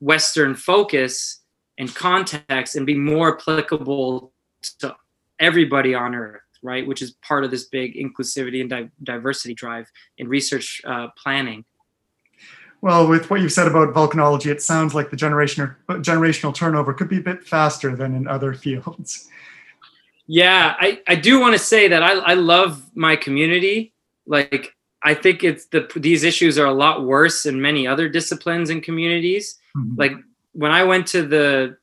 [SPEAKER 3] western focus and context and be more applicable to everybody on earth right? Which is part of this big inclusivity and di- diversity drive in research uh, planning
[SPEAKER 2] well, with what you've said about volcanology, it sounds like the generation generational turnover could be a bit faster than in other fields.
[SPEAKER 3] Yeah, I, I do want to say that I, I love my community. Like I think it's the these issues are a lot worse in many other disciplines and communities. Mm-hmm. Like when I went to the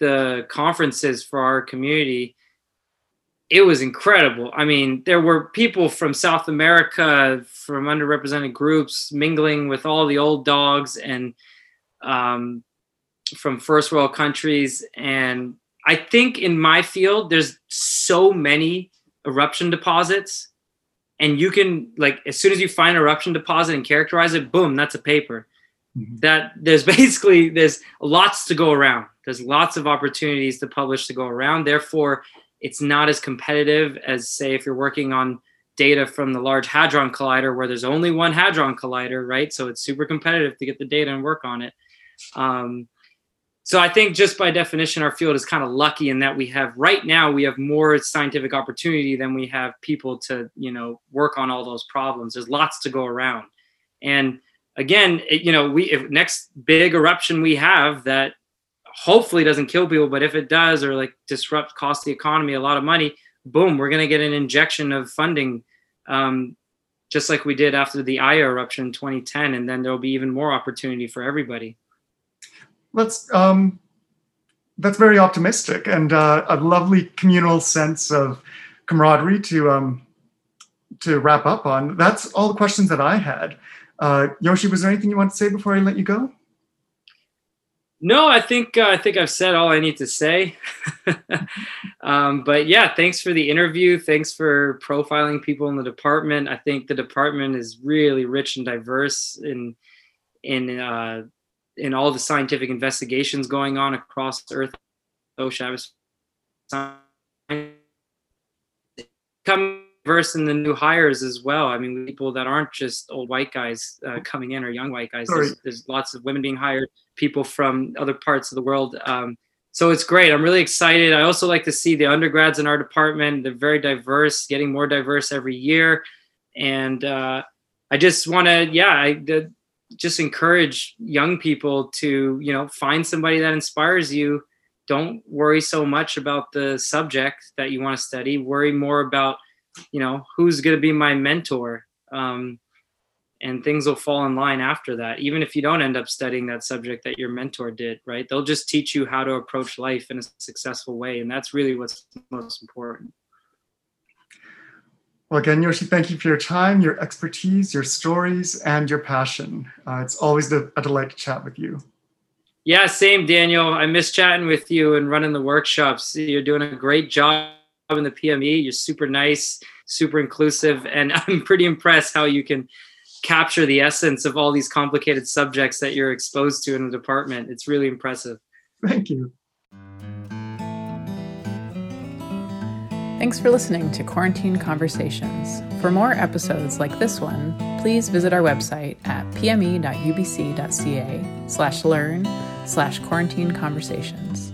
[SPEAKER 3] the conferences for our community, it was incredible. I mean, there were people from South America, from underrepresented groups, mingling with all the old dogs and um, from first world countries, and I think in my field, there's so many eruption deposits, and you can like as soon as you find an eruption deposit and characterize it, boom, that's a paper. Mm-hmm. That there's basically there's lots to go around. There's lots of opportunities to publish to go around. Therefore, it's not as competitive as, say, if you're working on data from the Large Hadron Collider, where there's only one Hadron Collider, right? So it's super competitive to get the data and work on it. Um, so I think just by definition, our field is kind of lucky in that we have right now we have more scientific opportunity than we have people to you know work on all those problems. There's lots to go around, and again, it, you know, we if next big eruption we have that hopefully doesn't kill people, but if it does or like disrupt cost the economy a lot of money, boom, we're going to get an injection of funding. Um, just like we did after the Aya eruption in 2010, and then there'll be even more opportunity for everybody
[SPEAKER 2] let's um, that's very optimistic and uh, a lovely communal sense of camaraderie to um, to wrap up on. That's all the questions that I had. Uh, Yoshi, was there anything you want to say before I let you go?
[SPEAKER 3] No, I think uh, I think I've said all I need to say. um, but yeah, thanks for the interview. Thanks for profiling people in the department. I think the department is really rich and diverse in in uh, in all the scientific investigations going on across Earth, ocean, come verse in the new hires as well. I mean, people that aren't just old white guys uh, coming in or young white guys. There's, there's, lots of women being hired, people from other parts of the world. Um, so it's great. I'm really excited. I also like to see the undergrads in our department. They're very diverse, getting more diverse every year. And uh, I just want to, yeah, I, the, just encourage young people to you know find somebody that inspires you don't worry so much about the subject that you want to study worry more about you know who's going to be my mentor um, and things will fall in line after that even if you don't end up studying that subject that your mentor did right they'll just teach you how to approach life in a successful way and that's really what's most important
[SPEAKER 2] well, again, Yoshi, thank you for your time, your expertise, your stories, and your passion. Uh, it's always a, a delight to chat with you.
[SPEAKER 3] Yeah, same, Daniel. I miss chatting with you and running the workshops. You're doing a great job in the PME. You're super nice, super inclusive, and I'm pretty impressed how you can capture the essence of all these complicated subjects that you're exposed to in the department. It's really impressive.
[SPEAKER 2] Thank you.
[SPEAKER 1] Thanks for listening to Quarantine Conversations. For more episodes like this one, please visit our website at pme.ubc.ca slash learn slash quarantine conversations.